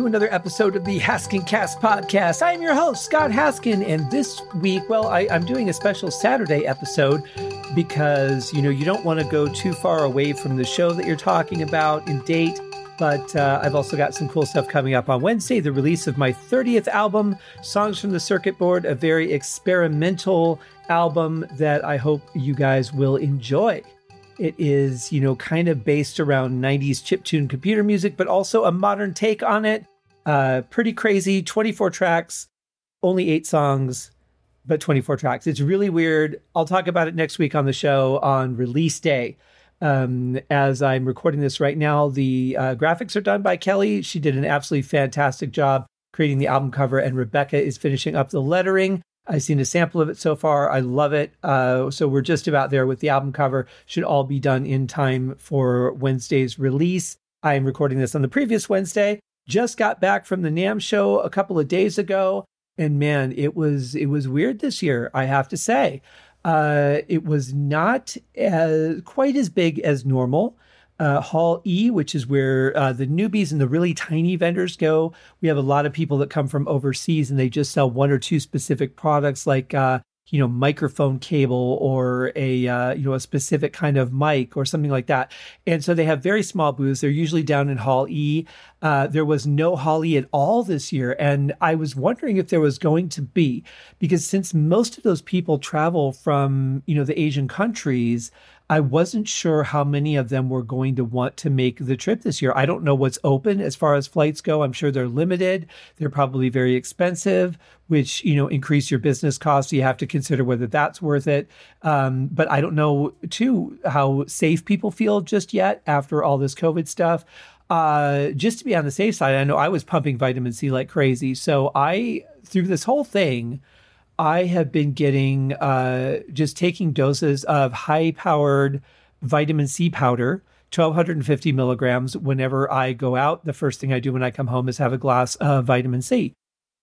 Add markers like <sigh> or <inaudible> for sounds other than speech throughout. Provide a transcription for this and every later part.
To another episode of the Haskincast podcast. I am your host, Scott Haskin, and this week, well, I, am doing a special Saturday episode because, you know, you don't want to go too far away from the show that you're talking about in date. But uh, I've also got some cool stuff coming up on Wednesday, the release of my 30th album, Songs from the Circuit Board, a very experimental album that I hope you guys will enjoy. It is, you know, kind of based around 90s chiptune computer music, but also a modern take on it. Uh, pretty crazy, 24 tracks, only eight songs, but 24 tracks. It's really weird. I'll talk about it next week on the show on release day. Um, as I'm recording this right now, the uh, graphics are done by Kelly. She did an absolutely fantastic job creating the album cover, and Rebecca is finishing up the lettering. I've seen a sample of it so far. I love it. Uh, so we're just about there with the album cover. Should all be done in time for Wednesday's release. I am recording this on the previous Wednesday. Just got back from the NAMM show a couple of days ago, and man, it was it was weird this year. I have to say, uh, it was not as, quite as big as normal uh, Hall E, which is where uh, the newbies and the really tiny vendors go. We have a lot of people that come from overseas and they just sell one or two specific products like uh, you know microphone cable or a uh, you know a specific kind of mic or something like that. And so they have very small booths. They're usually down in hall e. Uh, there was no hall e at all this year. And i was wondering if there was going to be because since most of those people travel from you know the asian countries I wasn't sure how many of them were going to want to make the trip this year. I don't know what's open as far as flights go. I'm sure they're limited. They're probably very expensive, which, you know, increase your business costs. You have to consider whether that's worth it. Um, but I don't know, too, how safe people feel just yet after all this COVID stuff. Uh, just to be on the safe side, I know I was pumping vitamin C like crazy. So I, through this whole thing, I have been getting uh, just taking doses of high powered vitamin C powder, 1250 milligrams, whenever I go out. The first thing I do when I come home is have a glass of vitamin C.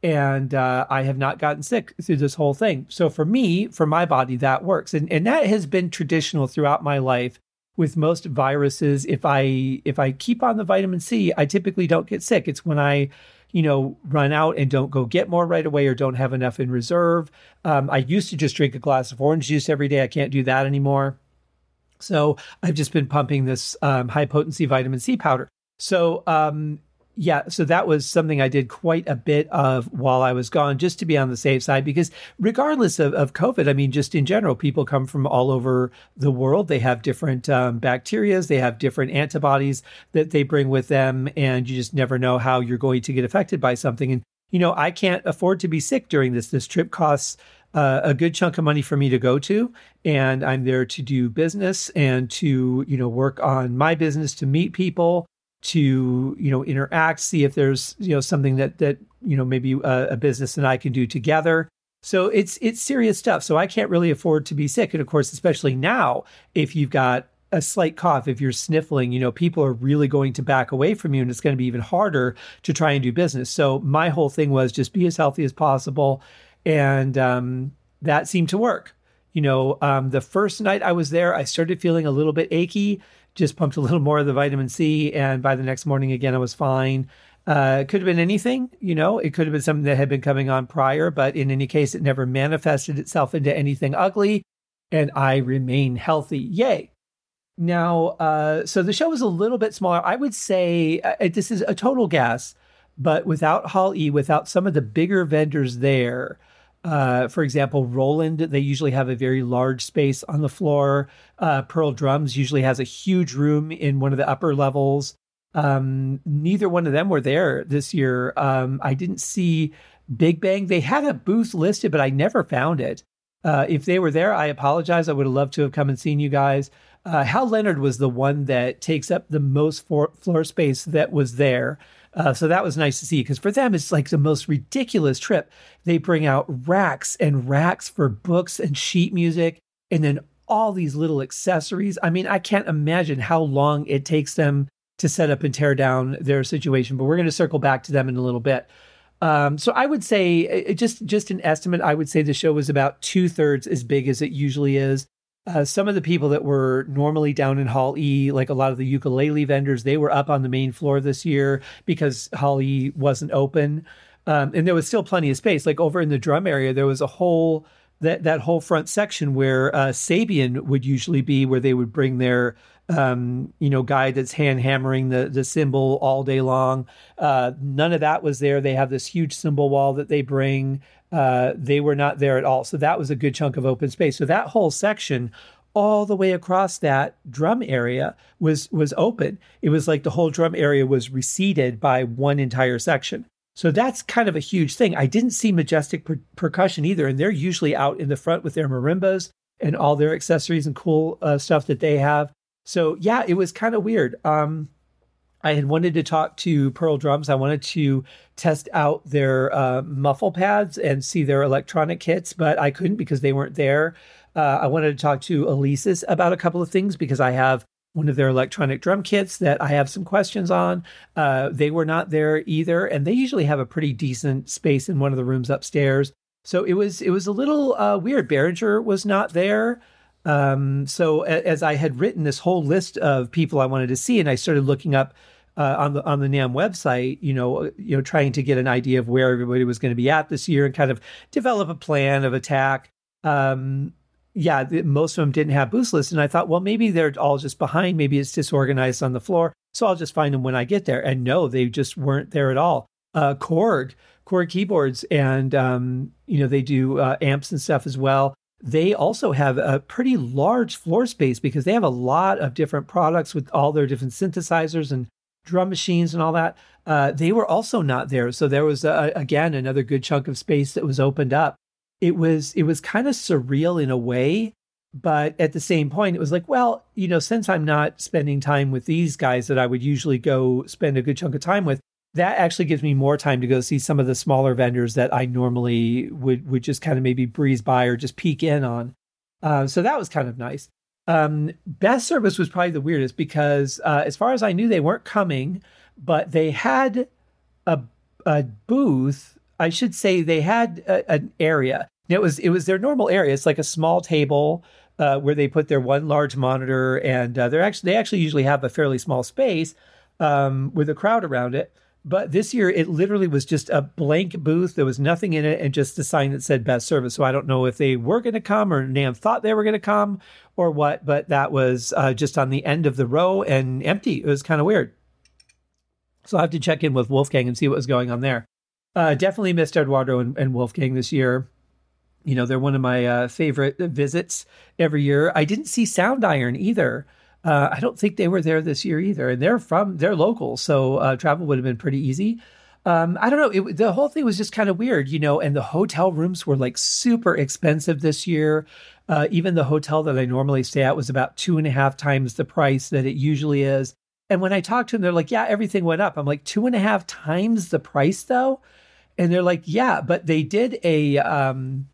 And uh, I have not gotten sick through this whole thing. So for me, for my body, that works. And, and that has been traditional throughout my life with most viruses. If I if I keep on the vitamin C, I typically don't get sick. It's when I you know, run out and don't go get more right away or don't have enough in reserve. Um, I used to just drink a glass of orange juice every day. I can't do that anymore. So I've just been pumping this um, high potency vitamin C powder. So um, yeah, so that was something I did quite a bit of while I was gone, just to be on the safe side. Because regardless of, of COVID, I mean, just in general, people come from all over the world. They have different um, bacterias, they have different antibodies that they bring with them, and you just never know how you're going to get affected by something. And you know, I can't afford to be sick during this. This trip costs uh, a good chunk of money for me to go to, and I'm there to do business and to you know work on my business to meet people to you know interact see if there's you know something that that you know maybe a, a, business and i can do together. So it's it's serious stuff. So i can't really afford to be sick. And of course especially now if you've got a slight cough if you're sniffling you know people are really going to back away from you and it's going to be even harder to try and do business. So my whole thing was just be as healthy as possible. And um, that seemed to work. You know um, the first night i was there i started feeling a little bit achy just pumped a little more of the vitamin C, and by the next morning again, I was fine. Uh, it could have been anything, you know, it could have been something that had been coming on prior, but in any case, it never manifested itself into anything ugly, and I remain healthy. Yay. Now, uh, so the show was a little bit smaller. I would say uh, this is a total guess, but without Hall E, without some of the bigger vendors there, uh, for example, Roland, they usually have a very large space on the floor. Uh, Pearl Drums usually has a huge room in one of the upper levels. Um, neither one of them were there this year. Um, I didn't see Big Bang. They had a booth listed, but I never found it. Uh, if they were there, I apologize. I would have loved to have come and seen you guys. Uh, Hal Leonard was the one that takes up the most floor, floor space that was there. Uh, so that was nice to see because for them, it's like the most ridiculous trip. They bring out racks and racks for books and sheet music, and then all these little accessories. I mean, I can't imagine how long it takes them to set up and tear down their situation, but we're going to circle back to them in a little bit. Um, so I would say, just just an estimate. I would say the show was about two thirds as big as it usually is. Uh, some of the people that were normally down in Hall E, like a lot of the ukulele vendors, they were up on the main floor this year because Hall E wasn't open. Um, and there was still plenty of space. Like over in the drum area, there was a whole that that whole front section where uh, Sabian would usually be, where they would bring their um, you know guy that's hand hammering the the cymbal all day long. Uh, none of that was there. They have this huge cymbal wall that they bring. Uh, they were not there at all. So that was a good chunk of open space. So that whole section all the way across that drum area was was open. It was like the whole drum area was receded by one entire section. So that's kind of a huge thing. I didn't see Majestic per- percussion either, and they're usually out in the front with their marimbas and all their accessories and cool uh, stuff that they have. So yeah, it was kind of weird. Um, I had wanted to talk to Pearl Drums. I wanted to test out their uh, muffle pads and see their electronic kits, but I couldn't because they weren't there. Uh, I wanted to talk to Alesis about a couple of things because I have one of their electronic drum kits that I have some questions on. Uh, they were not there either, and they usually have a pretty decent space in one of the rooms upstairs. So it was it was a little uh, weird. Behringer was not there. Um, so a, as I had written this whole list of people I wanted to see, and I started looking up uh, on the on the NAMM website, you know, you know, trying to get an idea of where everybody was going to be at this year and kind of develop a plan of attack. Um, yeah, the, most of them didn't have booth lists. And I thought, well, maybe they're all just behind. Maybe it's disorganized on the floor. So I'll just find them when I get there. And no, they just weren't there at all. Uh, Korg, Korg keyboards, and, um, you know, they do uh, amps and stuff as well. They also have a pretty large floor space because they have a lot of different products with all their different synthesizers and drum machines and all that. Uh, they were also not there. So there was, uh, again, another good chunk of space that was opened up it was it was kind of surreal in a way but at the same point it was like well you know since i'm not spending time with these guys that i would usually go spend a good chunk of time with that actually gives me more time to go see some of the smaller vendors that i normally would would just kind of maybe breeze by or just peek in on uh, so that was kind of nice um, best service was probably the weirdest because uh, as far as i knew they weren't coming but they had a, a booth I should say they had a, an area. It was it was their normal area. It's like a small table uh, where they put their one large monitor, and uh, they're actually they actually usually have a fairly small space um, with a crowd around it. But this year, it literally was just a blank booth. There was nothing in it, and just a sign that said "Best Service." So I don't know if they were going to come or NAMM thought they were going to come or what. But that was uh, just on the end of the row and empty. It was kind of weird. So I have to check in with Wolfgang and see what was going on there. Uh, definitely missed Eduardo and, and, Wolfgang this year. You know, they're one of my uh, favorite visits every year. I didn't see Soundiron either. Uh, I don't think they were there this year either, and they're from they're local, so uh, travel would have been pretty easy. Um, I don't know. It, the whole thing was just kind of weird, you know. And the hotel rooms were like super expensive this year. Uh, even the hotel that I normally stay at was about two and a half times the price that it usually is. And when I talked to them, they're like, "Yeah, everything went up." I'm like, two and a half times the price though and they're like yeah but they did a um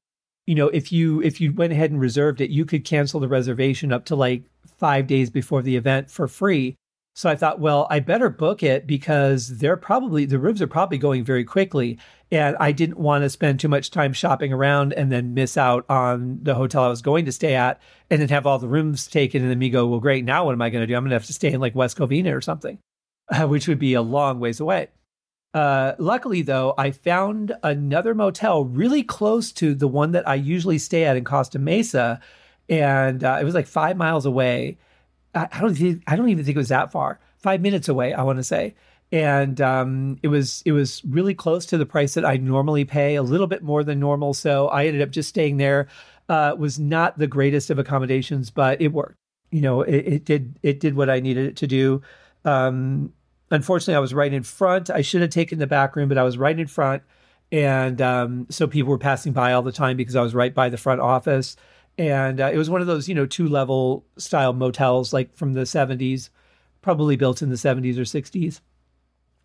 you know if you if you went ahead and reserved it you could cancel the reservation up to like five days before the event for free. So i thought well i better book it because they're probably the rooms are probably going very quickly. And i didn't want to spend too much time shopping around and then miss out on the hotel i was going to stay at and then have all the rooms taken and then me go well great. Now what am i going to do? I'm going to have to stay in like west covina or something uh, <laughs> which would be a long ways away. Uh, luckily, though, I found another motel really close to the one that I usually stay at in Costa Mesa, and uh, it was like five miles away. I, I don't think, I don't even think it was that far. Five minutes away, I want to say, and um, it was it was really close to the price that I normally pay, a little bit more than normal. So I ended up just staying there. Uh, was not the greatest of accommodations, but it worked. You know, it, it did it did what I needed it to do. Um, Unfortunately, I was right in front. I should have taken the back room, but I was right in front. And um, so people were passing by all the time because I was right by the front office. And uh, it was one of those, you know, two level style motels like from the 70s, probably built in the 70s or 60s.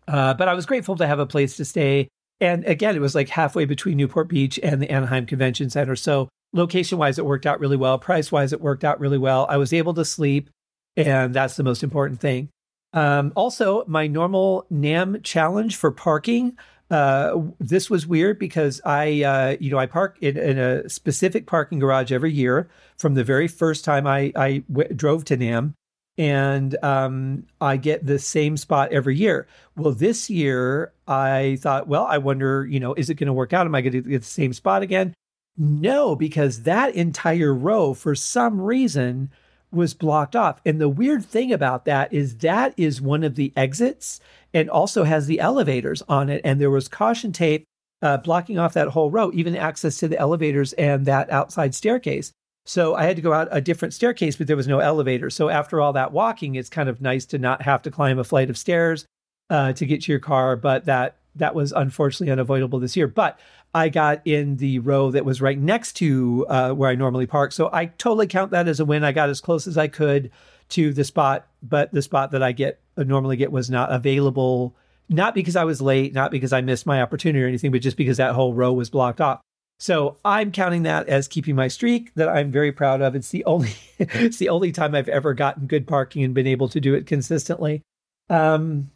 Uh, but I was grateful to have a place to stay. And again, it was like halfway between Newport Beach and the Anaheim Convention Center. So location wise, it worked out really well. Price wise, it worked out really well. I was able to sleep, and that's the most important thing. Um, also, my normal NAMM challenge for parking Uh, this was weird because I, uh, you know, I park in, in, a specific parking garage every year from the very first time I, I w- drove to NAMM, and um, I get the same spot every year. Well, this year I thought, well, I wonder, you know, is it going to work out? Am I going to get the same spot again? No, because that entire row, for some reason, was blocked off. And the weird thing about that is that is one of the exits and also has the elevators on it. And there was caution tape uh, blocking off that whole row, even access to the elevators and that outside staircase. So I had to go out a different staircase, but there was no elevator. So after all that walking, it's kind of nice to not have to climb a flight of stairs uh, to get to your car. But that that was unfortunately unavoidable this year. But I got in the row that was right next to uh, where I normally park. So I totally count that as a win. I got as close as I could to the spot, but the spot that I get uh, normally get was not available. Not because I was late, not because I missed my opportunity or anything, but just because that whole row was blocked off. So I'm counting that as keeping my streak that I'm very proud of. It's the only <laughs> it's the only time I've ever gotten good parking and been able to do it consistently. Um,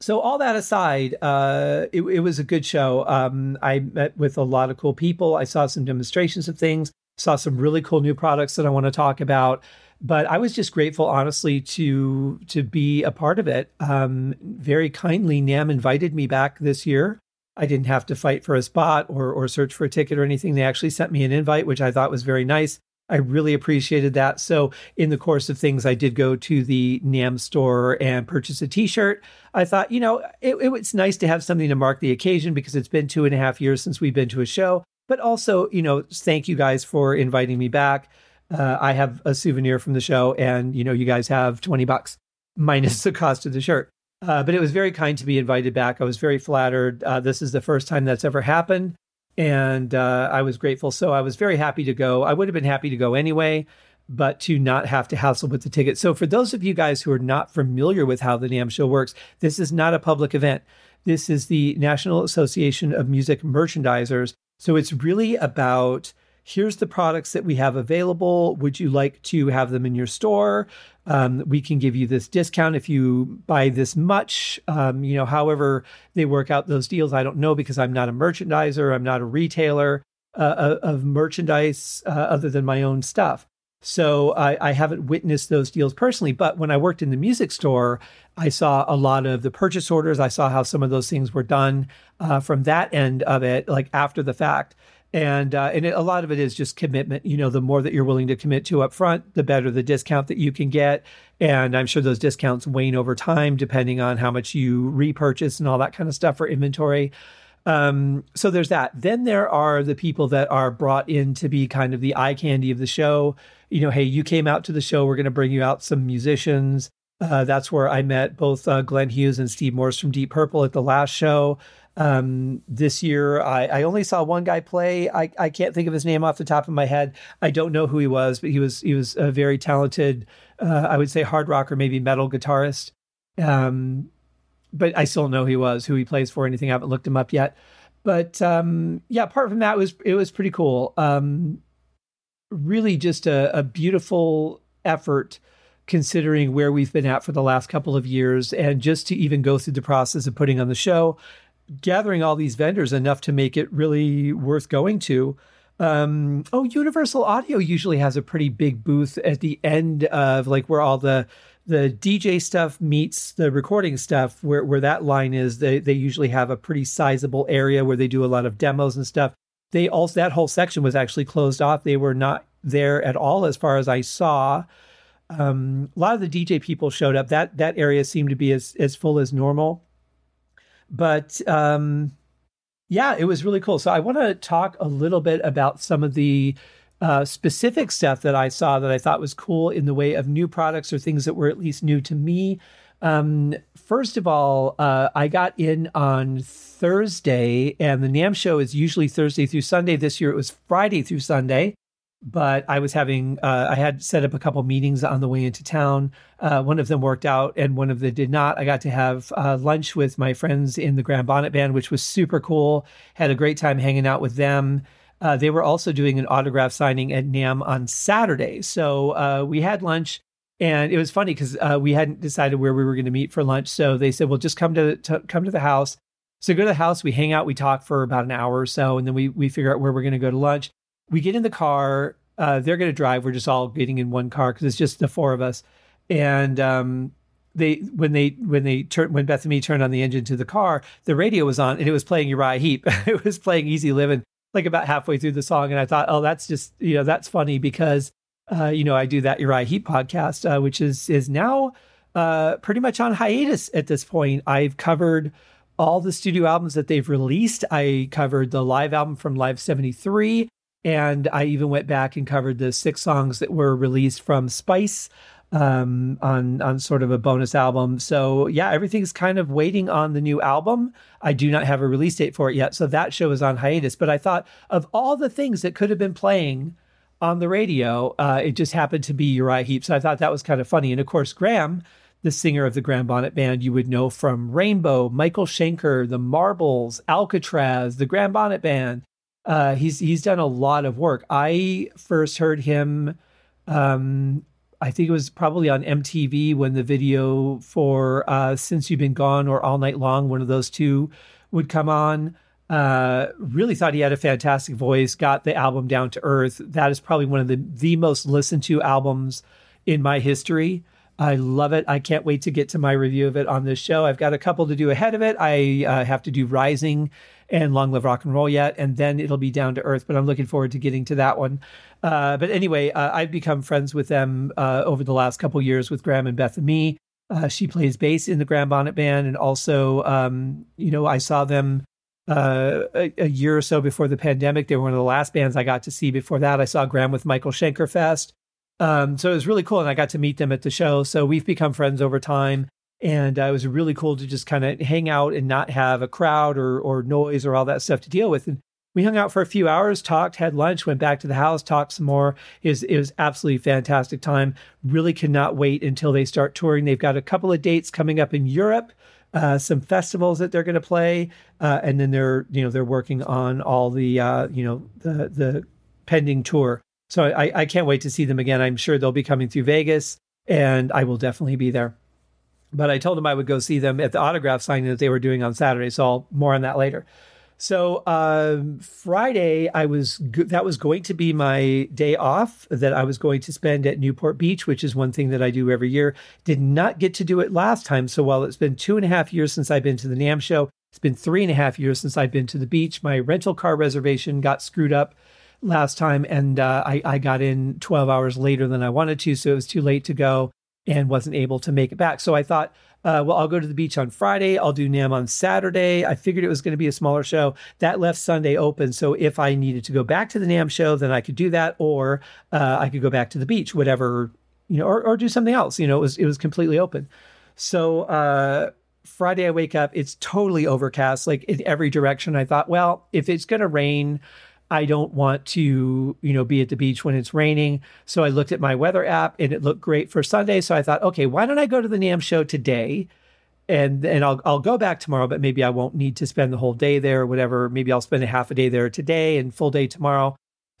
so all that aside, uh, it, it, was a good show. Um, I met with a lot of cool people. I saw some demonstrations of things, saw some really cool new products that I want to talk about. But I was just grateful, honestly, to to be a part of it. Um, very kindly, NAMM invited me back this year. I didn't have to fight for a spot or or search for a ticket or anything. They actually sent me an invite, which I thought was very nice. I really appreciated that. So, in the course of things, I did go to the NAMM store and purchase a t shirt. I thought, you know, it, it, it's nice to have something to mark the occasion because it's been two and a half years since we've been to a show. But also, you know, thank you guys for inviting me back. Uh, I have a souvenir from the show, and, you know, you guys have 20 bucks <laughs> minus the cost of the shirt. Uh, but it was very kind to be invited back. I was very flattered. Uh, this is the first time that's ever happened and uh, I was grateful. So I was very happy to go. I would have been happy to go anyway, but to not have to hassle with the ticket. So for those of you guys who are not familiar with how the NAMM show works, this is not a public event. This is the National Association of Music Merchandisers. So it's really about here's the products that we have available. Would you like to have them in your store? Um, we can give you this discount if you buy this much. Um, you know, however they work out those deals, I don't know because I'm not a merchandiser. I'm not a retailer uh, of merchandise uh, other than my own stuff. So I, I, haven't witnessed those deals personally. But when I worked in the music store, I saw a lot of the purchase orders. I saw how some of those things were done uh, from that end of it, like after the fact and uh, and it, a lot of it is just commitment. You know, the more that you're willing to commit to up front, the better the discount that you can get. And I'm sure those discounts wane over time, depending on how much you repurchase and all that kind of stuff for inventory. Um, so there's that. Then there are the people that are brought in to be kind of the eye candy of the show. You know, hey, you came out to the show. We're going to bring you out some musicians. Uh, that's where I met both uh, Glenn Hughes and Steve Morse from Deep Purple at the last show. Um, this year, I, I, only saw one guy play. I, I can't think of his name off the top of my head. I don't know who he was, but he was he was a very talented, uh, I would say hard rock or maybe metal guitarist. Um, but I still know who he was, who he plays for, anything. I haven't looked him up yet. But um, yeah, apart from that, it was it was pretty cool. Um, really, just a, a beautiful effort considering where we've been at for the last couple of years and just to even go through the process of putting on the show gathering all these vendors enough to make it really worth going to. Um, oh, Universal Audio usually has a pretty big booth at the end of like where all the the DJ stuff meets the recording stuff, where where that line is. They they usually have a pretty sizable area where they do a lot of demos and stuff. They also that whole section was actually closed off. They were not there at all, as far as I saw. Um, a lot of the DJ people showed up. That that area seemed to be as as full as normal. But um, yeah, it was really cool. So I want to talk a little bit about some of the uh, specific stuff that I saw that I thought was cool in the way of new products or things that were at least new to me. Um, first of all, uh, I got in on Thursday, and the NAMM show is usually Thursday through Sunday. This year it was Friday through Sunday but I was having uh, I had set up a couple meetings on the way into town. Uh, one of them worked out, and one of them did not. I got to have uh, lunch with my friends in the Graham Bonnet Band, which was super cool. Had a great time hanging out with them. Uh, they were also doing an autograph signing at NAMM on Saturday, so uh, we had lunch. And it was funny because uh, we hadn't decided where we were going to meet for lunch, so they said, "Well, just come to, to come to the house." So go to the house, we hang out, we talk for about an hour or so, and then we we figure out where we're going to go to lunch. We get in the car. Uh, they're going to drive. We're just all getting in one car because it's just the four of us. And um, they when they when they turn when Beth-Ami turned on the engine to the car, the radio was on and it was playing Uriah Heep. <laughs> it was playing Easy Living like about halfway through the song, and I thought, oh, that's just you know that's funny because uh, you know I do that Uriah Heep podcast, uh, which is is now uh, pretty much on hiatus at this point. I've covered all the studio albums that they've released. I covered the live album from Live 73. And I even went back and covered the six songs that were released from Spice um, on on sort of a bonus album. So yeah, everything's kind of waiting on the new album. I do not have a release date for it yet, so that show is on hiatus. But I thought of all the things that could have been playing on the radio, uh, it just happened to be Uriah Heep. So I thought that was kind of funny. And of course, Graham, the singer of the Graham Bonnet Band, you would know from Rainbow, Michael Schenker, The Marbles, Alcatrazz, the Graham Bonnet Band. Uh, he's he's done a lot of work. I first heard him um, I think it was probably on MTV when the video for uh, Since You've Been Gone or All Night Long, one of those two would come on. Uh, really thought he had a fantastic voice, got the album down to earth. That is probably one of the, the most listened to albums in my history. I love it. I can't wait to get to my review of it on this show. I've got a couple to do ahead of it. I uh, have to do Rising and Long Live Rock and Roll yet, and then it'll be Down to Earth. But I'm looking forward to getting to that one. Uh, but anyway, uh, I've become friends with them uh, over the last couple years with Graham and Beth-Ami. Uh, she plays bass in the Graham Bonnet Band, and also, um, you know, I saw them uh, a, a, year or so before the pandemic. They were one of the last bands I got to see. Before that, I saw Graham with Michael Schenker Fest. Um, so it was really cool, and I got to meet them at the show. So we've become friends over time and uh, it was really cool to just kind of hang out and not have a crowd or or noise or all that stuff to deal with. And we hung out for a few hours, talked, had lunch, went back to the house, talked some more. It was, it was absolutely fantastic time. Really cannot wait until they start touring. They've got a couple of dates coming up in Europe. Uh, some festivals that they're going to play, uh, and then they're you know they're working on all the uh, you know the the pending tour. So I, I can't wait to see them again. I'm sure they'll be coming through Vegas, and I will definitely be there but I told them I would go see them at the autograph signing that they were doing on Saturday. So I'll more on that later. So uh, Friday, I was that was going to be my day off that I was going to spend at Newport Beach, which is one thing that I do every year. Did not get to do it last time. So while it's been two and a half years since I've been to the NAMM show, it's been three and a half years since I've been to the beach. My rental car reservation got screwed up last time, and uh, I, I got in 12 hours later than I wanted to, so it was too late to go and wasn't able to make it back. So I thought, uh, well, I'll go to the beach on Friday. I'll do NAMM on Saturday. I figured it was going to be a smaller show. That left Sunday open. So if I needed to go back to the NAMM show, then I could do that, or uh, I could go back to the beach, whatever, you know, or, or do something else. You know, it was it was completely open. So uh, Friday, I wake up. It's totally overcast, like in every direction. I thought, well, if it's going to rain, I don't want to, you know, be at the beach when it's raining. So I looked at my weather app and it looked great for Sunday. So I thought, okay, why don't I go to the NAMM show today? And and I'll I'll go back tomorrow, but maybe I won't need to spend the whole day there or whatever. Maybe I'll spend a half a day there today and full day tomorrow.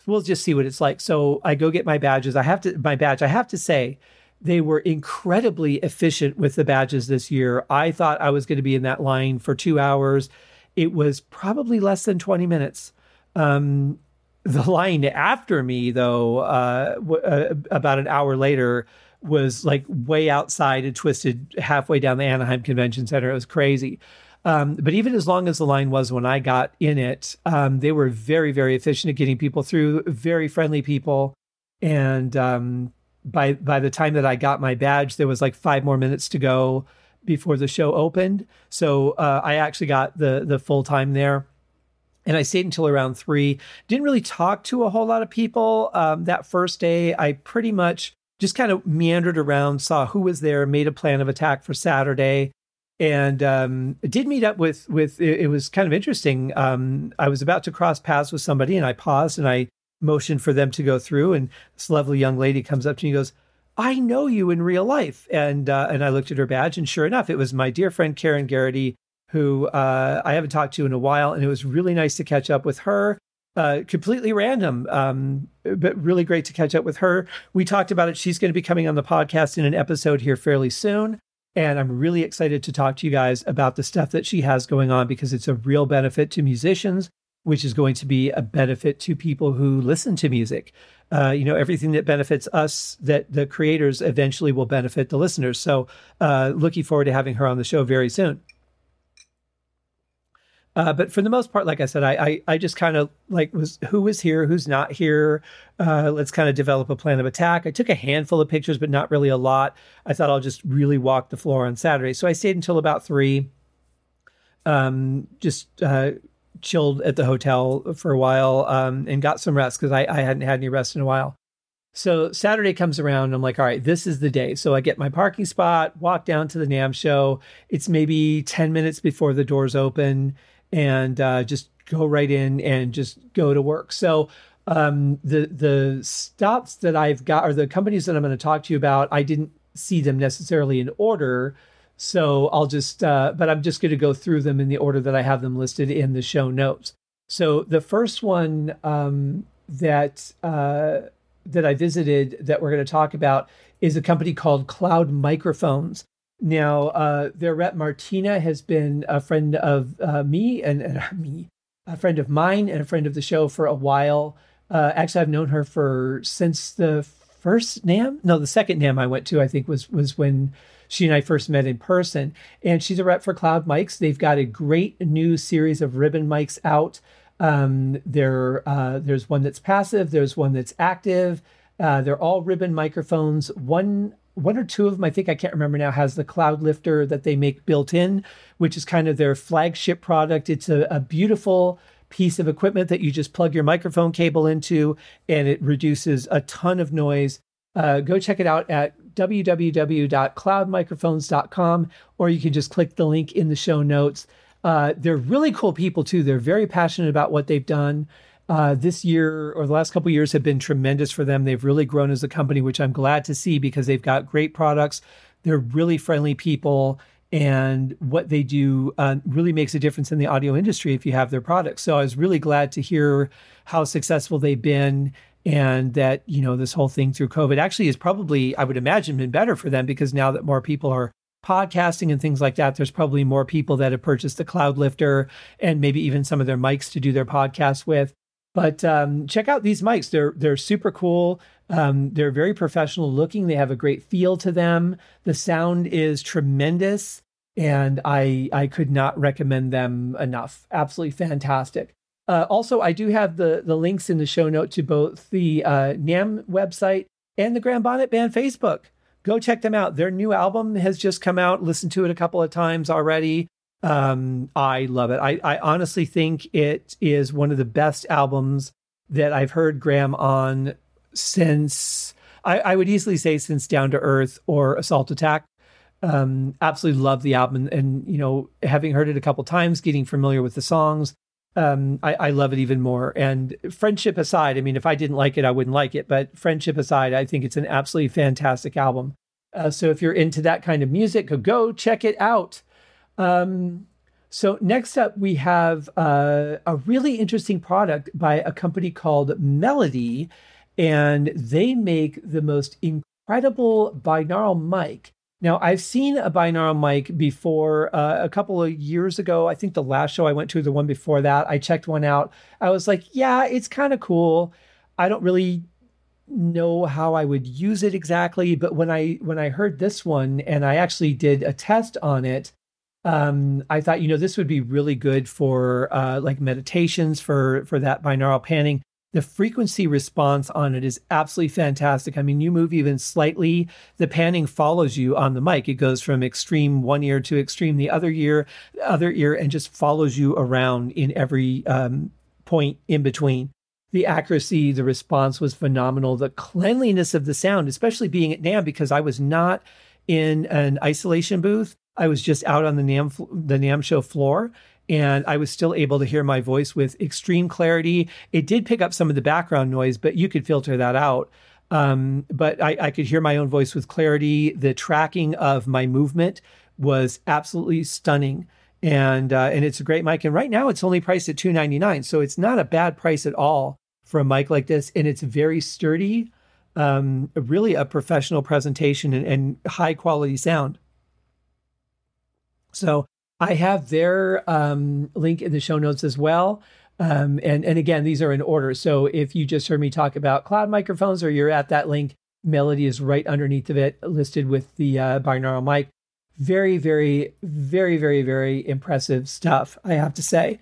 We'll just see what it's like. So I go get my badges. I have to my badge. I have to say, they were incredibly efficient with the badges this year. I thought I was going to be in that line for two hours. It was probably less than 20 minutes. Um, the line after me, though, uh, w- uh, about an hour later, was like way outside and twisted halfway down the Anaheim Convention Center. It was crazy. Um, but even as long as the line was when I got in it, um, they were very, very efficient at getting people through. Very friendly people, and um, by by the time that I got my badge, there was like five more minutes to go before the show opened. So uh, I actually got the the full time there and I stayed until around three. Didn't really talk to a whole lot of people um, that first day. I pretty much just kind of meandered around, saw who was there, made a plan of attack for Saturday, and um, did meet up with with. It, it was kind of interesting. Um, I was about to cross paths with somebody, and I paused and I motioned for them to go through. And this lovely young lady comes up to me and goes. I know you in real life, and uh, and I looked at her badge, and sure enough, it was my dear friend Karen Garrity, who uh, I haven't talked to in a while, and it was really nice to catch up with her. Uh, completely random, um, but really great to catch up with her. We talked about it. She's going to be coming on the podcast in an episode here fairly soon. And I'm really excited to talk to you guys about the stuff that she has going on because it's a real benefit to musicians, which is going to be a benefit to people who listen to music. Uh, you know, everything that benefits us, that the creators eventually will benefit the listeners. So, uh, looking forward to having her on the show very soon. Uh, but for the most part, like I said, I I, I just kind of like was who was here, who's not here. Uh, let's kind of develop a plan of attack. I took a handful of pictures, but not really a lot. I thought I'll just really walk the floor on Saturday, so I stayed until about three. Um, just uh, chilled at the hotel for a while um, and got some rest because I, I hadn't had any rest in a while. So Saturday comes around. I'm like, all right, this is the day. So I get my parking spot, walk down to the NAMM show. It's maybe 10 minutes before the doors open and uh, just go right in and just go to work. So um, the the stops that I've got or the companies that I'm going to talk to you about, I didn't see them necessarily in order. So I'll just, uh, but I'm just going to go through them in the order that I have them listed in the show notes. So the first one um, that uh, that I visited that we're going to talk about is a company called Cloud Microphones. Now, uh, their rep Martina has been a friend of uh, me and, <laughs> me, a friend of mine and a friend of the show for a while. Uh, actually, I've known her for since the first NAMM. No, the second NAMM I went to, I think was was when she and I first met in person. And she's a rep for Cloud Mics. They've got a great new series of ribbon mics out. Um, there, uh, there's one that's passive. There's one that's active. Uh, they're all ribbon microphones. One one or two of them, I think I can't remember now, has the cloud lifter that they make built in, which is kind of their flagship product. It's a, a beautiful piece of equipment that you just plug your microphone cable into and it reduces a ton of noise. Uh, go check it out at www.cloudmicrophones.com or you can just click the link in the show notes. Uh, they're really cool people too. They're very passionate about what they've done uh, this year or the last couple years have been tremendous for them. They've really grown as a company, which I'm glad to see because they've got great products. They're really friendly people, and what they do uh, really makes a difference in the audio industry if you have their products. So I was really glad to hear how successful they've been and that you know this whole thing through covid actually is probably i would imagine been better for them because now that more people are podcasting and things like that there's probably more people that have purchased the cloud lifter and maybe even some of their mics to do their podcasts with but um, check out these mics; they're they're super cool. Um, they're very professional looking. They have a great feel to them. The sound is tremendous, and I I could not recommend them enough. Absolutely fantastic. Uh, also, I do have the the links in the show note to both the uh, NAMM website and the Graham Bonnet Band Facebook. Go check them out. Their new album has just come out. Listen to it a couple of times already. Um, I love it. I, I honestly think it is one of the best albums that I've heard Graham on since I, I would easily say since Down to Earth or Assault Attack. Um, absolutely love the album, and, and, you know, having heard it a couple times, getting familiar with the songs, um, I, I, love it even more. And friendship aside, I mean, if I didn't like it, I wouldn't like it. But friendship aside, I think it's an absolutely fantastic album. Uh, so if you're into that kind of music, go check it out. Um, so next up, we have uh, a really interesting product by a company called Melody, and they make the most incredible binaural mic. Now, I've seen a binaural mic before uh, a couple of years ago. I think the last show I went to, the one before that, I checked one out. I was like, yeah, it's kind of cool. I don't really know how I would use it exactly, but when I when I heard this one and I actually did a test on it, um, I thought, you know, this would be really good for uh, like meditations for for that binaural panning. The frequency response on it is absolutely fantastic. I mean, you move even slightly, the panning follows you on the mic. It goes from extreme one ear to extreme the other ear, other ear, and just follows you around in every um, point in between. The accuracy, the response was phenomenal. The cleanliness of the sound, especially being at NAMM, because I was not in an isolation booth. I was just out on the NAMM the NAMM show floor and I was still able to hear my voice with extreme clarity. It did pick up some of the background noise, but you could filter that out. Um, but I, I, could hear my own voice with clarity. The tracking of my movement was absolutely stunning, and uh, and it's a great mic. And right now, it's only priced at two ninety nine, so it's not a bad price at all for a mic like this, and it's very sturdy. Um, really, a professional presentation and, and high quality sound. So I have their um, link in the show notes as well. Um, and and again, these are in order. So if you just heard me talk about cloud microphones, or you're at that link, Melody is right underneath of it, listed with the uh, binaural mic. Very, very, very, very, very impressive stuff. I have to say.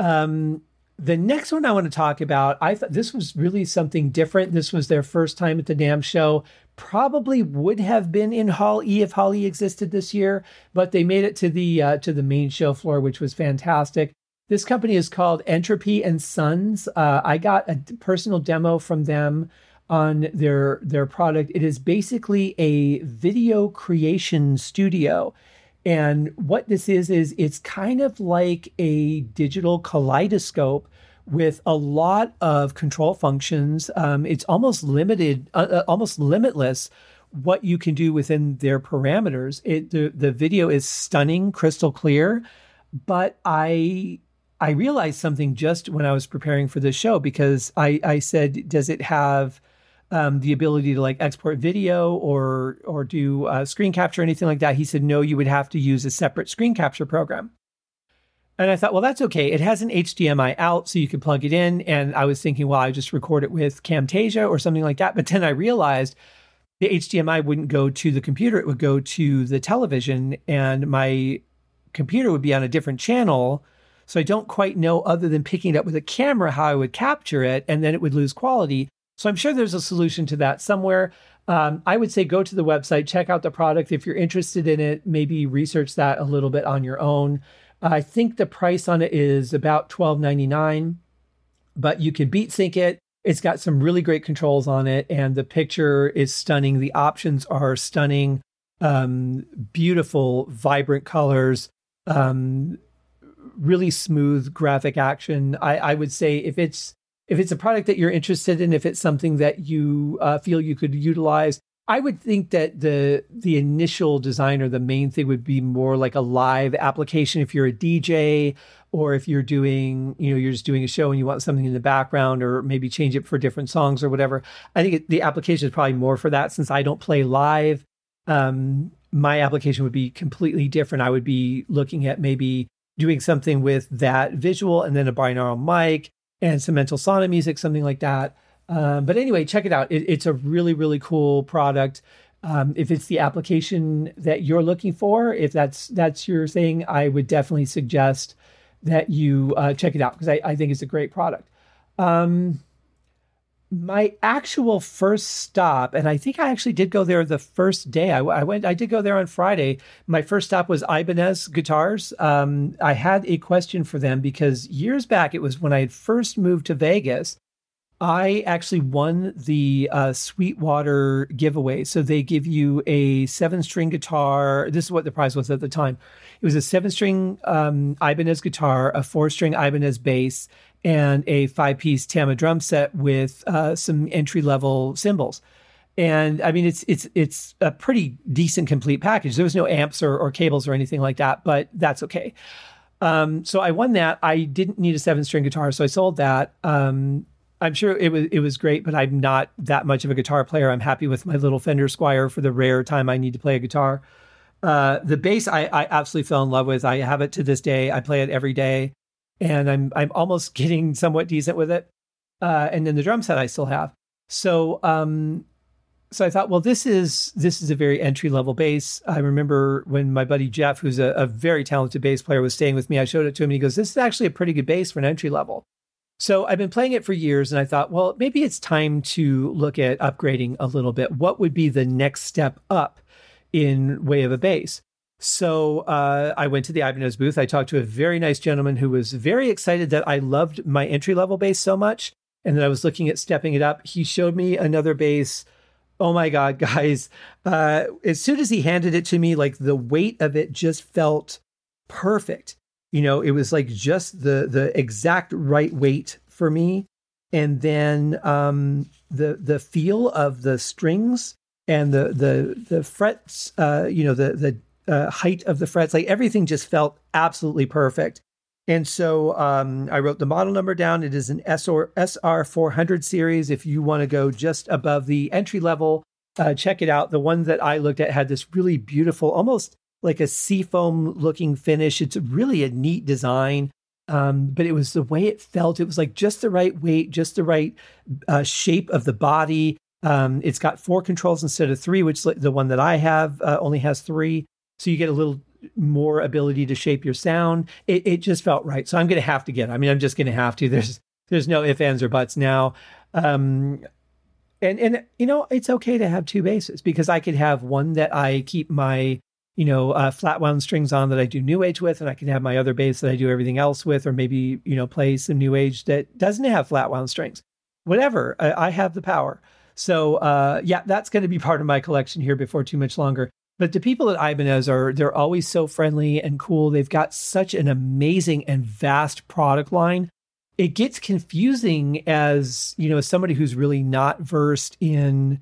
Um, the next one I want to talk about, I thought this was really something different. This was their first time at the NAMM show. Probably would have been in Hall E if Hall E existed this year, but they made it to the uh, to the main show floor, which was fantastic. This company is called Entropy and Sons. Uh, I got a personal demo from them on their their product. It is basically a video creation studio. And what this is, is it's kind of like a digital kaleidoscope with a lot of control functions. Um, it's almost limited, uh, uh, almost limitless what you can do within their parameters. It, the, the video is stunning, crystal clear, but I I realized something just when I was preparing for this show because I, I said, does it have um, the ability to like export video or or do uh, screen capture or anything like that. He said no, you would have to use a separate screen capture program. And I thought, well, that's okay. It has an HDMI out, so you can plug it in. And I was thinking, well, I just record it with Camtasia or something like that. But then I realized the HDMI wouldn't go to the computer; it would go to the television, and my computer would be on a different channel. So I don't quite know, other than picking it up with a camera, how I would capture it, and then it would lose quality. So I'm sure there's a solution to that somewhere. Um, I would say go to the website, check out the product. If you're interested in it, maybe research that a little bit on your own. I think the price on it is about $12.99, but you can beat sync it. It's got some really great controls on it, and the picture is stunning. The options are stunning, um, beautiful, vibrant colors, um, really smooth graphic action. I, I would say if it's if it's a product that you're interested in, if it's something that you uh, feel you could utilize, I would think that the the initial design or the main thing would be more like a live application. If you're a DJ or if you're doing, you know, you're just doing a show and you want something in the background or maybe change it for different songs or whatever. I think it, the application is probably more for that since I don't play live. Um, my application would be completely different. I would be looking at maybe doing something with that visual and then a binaural mic and some mental sauna music, something like that. Um, but anyway, check it out. It, it's a really, really cool product. Um, if it's the application that you're looking for, if that's that's your thing, I would definitely suggest that you uh, check it out because I, I, think it's a great product. Um, my actual first stop, and I think I actually did go there the first day. I, I, went, I did go there on Friday. My first stop was Ibanez Guitars. Um, I had a question for them because years back, it was when I had first moved to Vegas. I actually won the uh, Sweetwater giveaway. So they give you a seven string guitar. This is what the prize was at the time. It was a seven string um, Ibanez guitar, a four string Ibanez bass, and a five piece Tama drum set with uh, some entry level cymbals. And I mean, it's it's it's a pretty decent complete package. There was no amps or, or cables or anything like that, but that's okay. Um, so I won that. I didn't need a seven string guitar, so I sold that. Um, I'm sure it was it was great, but I'm not that much of a guitar player. I'm happy with my little Fender Squier for the rare time I need to play a guitar. Uh, the bass I, I absolutely fell in love with. I have it to this day. I play it every day and I'm I'm almost <laughs> getting somewhat decent with it. Uh, and then the drum set I still have. So um, so I thought, well, this is this is a very entry level bass. I remember when my buddy Jeff, who's a, a, very talented bass player, was staying with me. I showed it to him, and he goes, "This is actually a pretty good bass for an entry level." So I've been playing it for years, and I thought, well, maybe it's time to look at upgrading a little bit. What would be the next step up in way of a bass? So uh, I went to the Ibanez booth. I talked to a very nice gentleman who was very excited that I loved my entry level bass so much, and that I was looking at stepping it up. He showed me another bass. Oh my god, <laughs> guys! Uh, as soon as he handed it to me, like the weight of it just felt perfect. You know, it was like just the the exact right weight for me. And then um, the the feel of the strings and the the the frets, uh, you know, the the uh, height of the frets, like everything just felt absolutely perfect. And so um, I wrote the model number down. It is an SR, SR 400 series. If you want to go just above the entry level, uh, check it out. The one that I looked at had this really beautiful, almost like a seafoam looking finish. It's really a neat design. Um, but it was the way it felt. It was like just the right weight, just the right uh, shape of the body. Um, it's got four controls instead of three, which the one that I have uh, only has three. So you get a little more ability to shape your sound. It, it just felt right. So I'm going to have to get. It. I mean, I'm just going to have to. <laughs> There's there's no ifs ands or buts now. Um, and and you know it's okay to have two basses because I could have one that I keep my you know uh, flat wound strings on that I do new age with, and I can have my other bass that I do everything else with, or maybe you know play some new age that doesn't have flat wound strings. Whatever, I, I have the power. So uh, yeah, that's going to be <laughs> part of my collection here before too much longer. But the people at Ibanez are they're always so friendly and cool. They've got such an amazing and vast product line. It gets confusing as, you know, as somebody who's really not versed in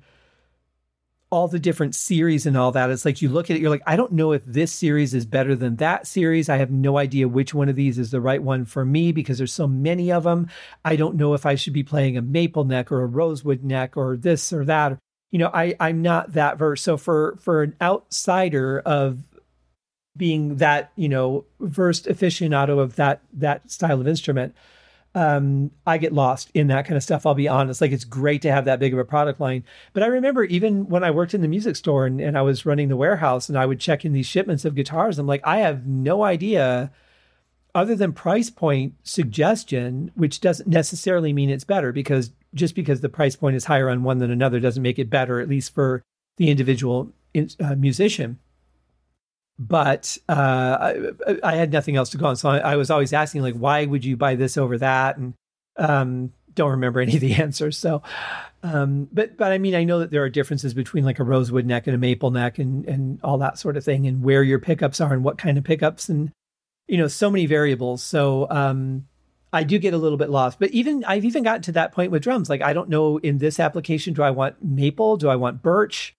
all the different series and all that. It's like you look at it, you're like, I don't know if this series is better than that series. I have no idea which one of these is the right one for me because there's so many of them. I don't know if I should be playing a maple neck or a rosewood neck or this or that. You know, I I'm not that versed. So for for an outsider of being that you know versed aficionado of that that style of instrument, um, I get lost in that kind of stuff. I'll be honest. Like it's great to have that big of a product line. But I remember even when I worked in the music store and, and I was running the warehouse and I would check in these shipments of guitars, I'm like, I have no idea other than price point suggestion, which doesn't necessarily mean it's better because just because the price point is higher on one than another doesn't make it better, at least for the individual uh, musician but uh, I, I, had nothing else to go on. So I, I, was always asking, like, why would you buy this over that? And um, don't remember <laughs> any of the answers. So, um, but but I mean, I know that there are differences between like a rosewood neck and a maple neck, and and all that sort of thing, and where your pickups are, and what kind of pickups, and you know, so many variables. So. Um, I do get a little bit lost, but even I've even gotten to that point with drums. Like I don't know in this application, do I want maple? Do I want birch?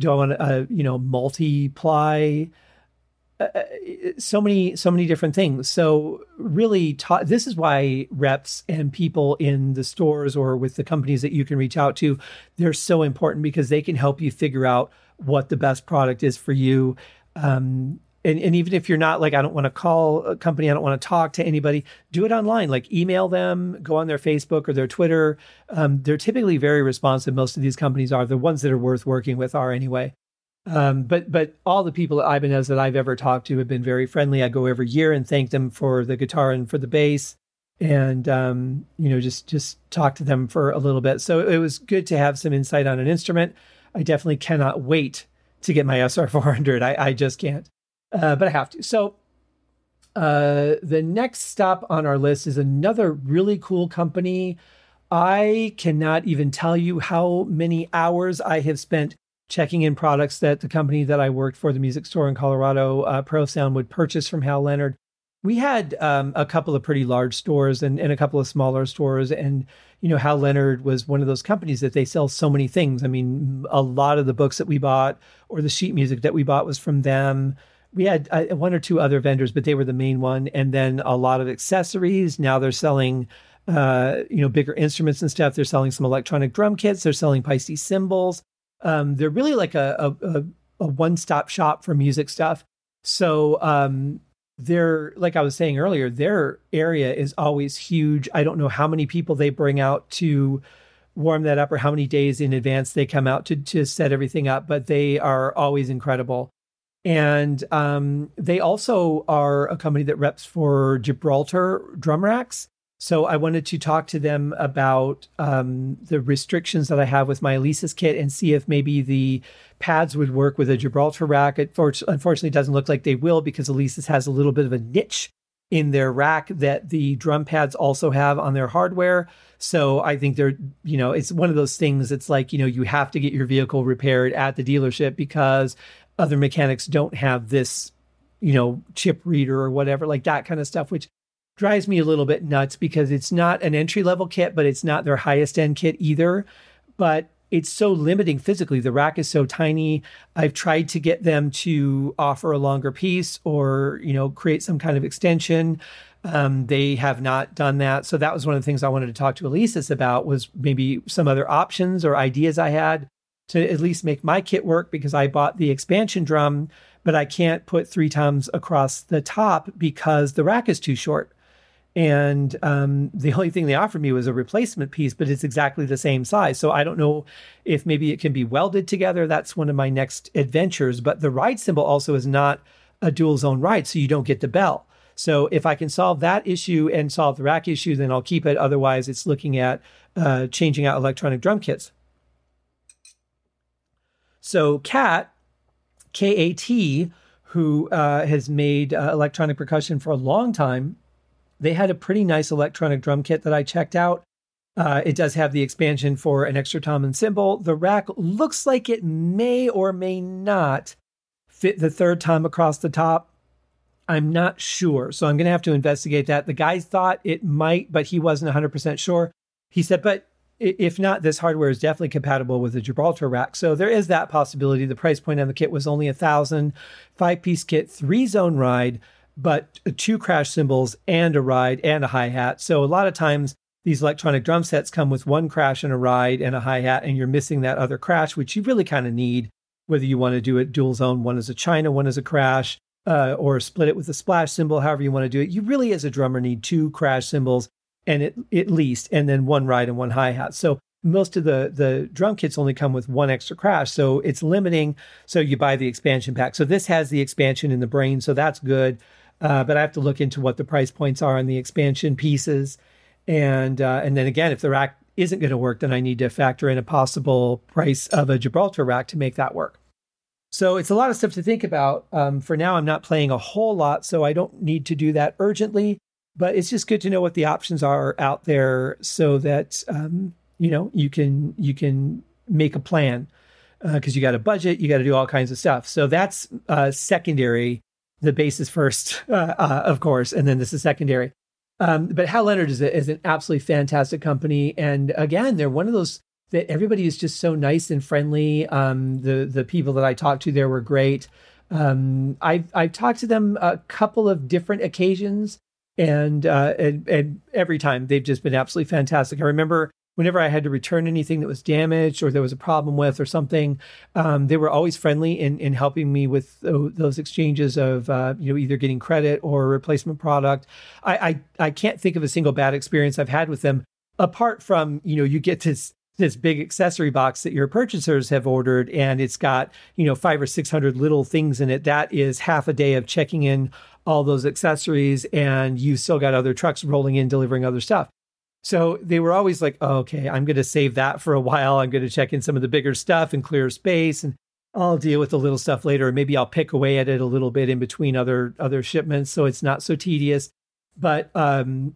Do I want a you know multi-ply? Uh, uh, so many so many different things. So really ta- this is why reps and people in the stores or with the companies that you can reach out to they're so important because they can help you figure out what the best product is for you. Um, and, and even if you're not like i don't want to call a company i don't want to talk to anybody do it online. Like email them go on their facebook or their twitter. Um, they're typically very responsive. Most of these companies are. The ones that are worth working with are anyway um, but but all the people at Ibanez that I've ever talked to have been very friendly. I go every year and thank them for the guitar and for the bass, and um, you know just just talk to them for a little bit. So it was good to have some insight on an instrument. I definitely cannot wait to get my SR 400. I, I just can't, uh, but I have to. So uh, the next stop on our list is another really cool company. I cannot even tell you how many hours I have spent checking in products that the company that I worked for, the music store in Colorado, uh, Pro Sound, would purchase from Hal Leonard. We had um, a couple of pretty large stores and, and a couple of smaller stores. And, you know, Hal Leonard was one of those companies that they sell so many things. I mean, a lot of the books that we bought or the sheet music that we bought was from them. We had uh, one or two other vendors, but they were the main one. And then a lot of accessories. Now they're selling uh, you know, bigger instruments and stuff. They're selling some electronic drum kits. They're selling Paiste cymbals. Um, they're really like a, a, a one stop shop for music stuff. So um, they're like I was saying earlier, their area is always huge. I don't know how many people they bring out to warm that up or how many days in advance they come out to to set everything up, but they are always incredible. And um, they also are a company that reps for Gibraltar drum racks. So I wanted to talk to them about um, the restrictions that I have with my Alesis kit and see if maybe the pads would work with a Gibraltar rack. It unfortunately doesn't look like they will because Alesis has a little bit of a niche in their rack that the drum pads also have on their hardware. So I think they're, you know, it's one of those things. It's like, you know, you have to get your vehicle repaired at the dealership because other mechanics don't have this, you know, chip reader or whatever, like that kind of stuff, which drives me a little bit nuts because it's not an entry level kit, but it's not their highest end kit either. But it's so limiting physically. The rack is so tiny. I've tried to get them to offer a longer piece or, you know, create some kind of extension. Um, they have not done that. So that was one of the things I wanted to talk to Alesis about was maybe some other options or ideas I had to at least make my kit work because I bought the expansion drum but I can't put three toms across the top because the rack is too short. And um, the only thing they offered me was a replacement piece, but it's exactly the same size. So I don't know if maybe it can be welded together. That's one of my next adventures. But the ride cymbal also is not a dual zone ride, so you don't get the bell. So if I can solve that issue and solve the rack issue, then I'll keep it. Otherwise, it's looking at uh, changing out electronic drum kits. So Kat, K A T, who uh, has made uh, electronic percussion for a long time, they had a pretty nice electronic drum kit that I checked out. Uh, it does have the expansion for an extra tom and cymbal. The rack looks like it may or may not fit the third tom across the top. I'm not sure. So I'm going to have to investigate that. The guy thought it might, but he wasn't 100% sure. He said, but if not, this hardware is definitely compatible with the Gibraltar rack. So there is that possibility. The price point on the kit was only a thousand, five piece kit, three zone ride, but two crash cymbals and a ride and a hi hat. So a lot of times these electronic drum sets come with one crash and a ride and a hi hat, and you're missing that other crash, which you really kind of need, whether you want to do it dual zone, one is a China, one is a crash, uh, or split it with a splash cymbal, however you want to do it. You really, as a drummer, need two crash cymbals and it, at least, and then one ride and one hi hat. So most of the the drum kits only come with one extra crash, so it's limiting. So you buy the expansion pack. So this has the expansion in the brain, so that's good. Uh, but I have to look into what the price points are on the expansion pieces, and uh, and then again, if the rack isn't going to work, then I need to factor in a possible price of a Gibraltar rack to make that work. So it's a lot of stuff to think about. Um, for now, I'm not playing a whole lot, so I don't need to do that urgently but it's just good to know what the options are out there so that um, you know you can you can make a plan because uh, you got a budget you got to do all kinds of stuff so that's uh, secondary the bass is first <laughs> uh, uh, of course and then this is secondary. Um, but hal leonard is, a, is an absolutely fantastic company. And again they're one of those that everybody is just so nice and friendly. Um, the the people that i talked to there were great. Um, I've, I've talked to them a couple of different occasions. And, uh, and and every time they've just been absolutely fantastic. I remember whenever I had to return anything that was damaged or there was a problem with or something, um, they were always friendly in in helping me with those exchanges of uh, you know either getting credit or replacement product. I, I I can't think of a single bad experience I've had with them apart from you know you get this this big accessory box that your purchasers have ordered and it's got you know five or six hundred little things in it that is half a day of checking in all those accessories and you still got other trucks rolling in delivering other stuff. So they were always like, oh, okay, I'm going to save that for a while. I'm going to check in some of the bigger stuff and clear space and I'll deal with the little stuff later. Maybe I'll pick away at it a little bit in between other other shipments so it's not so tedious. But um,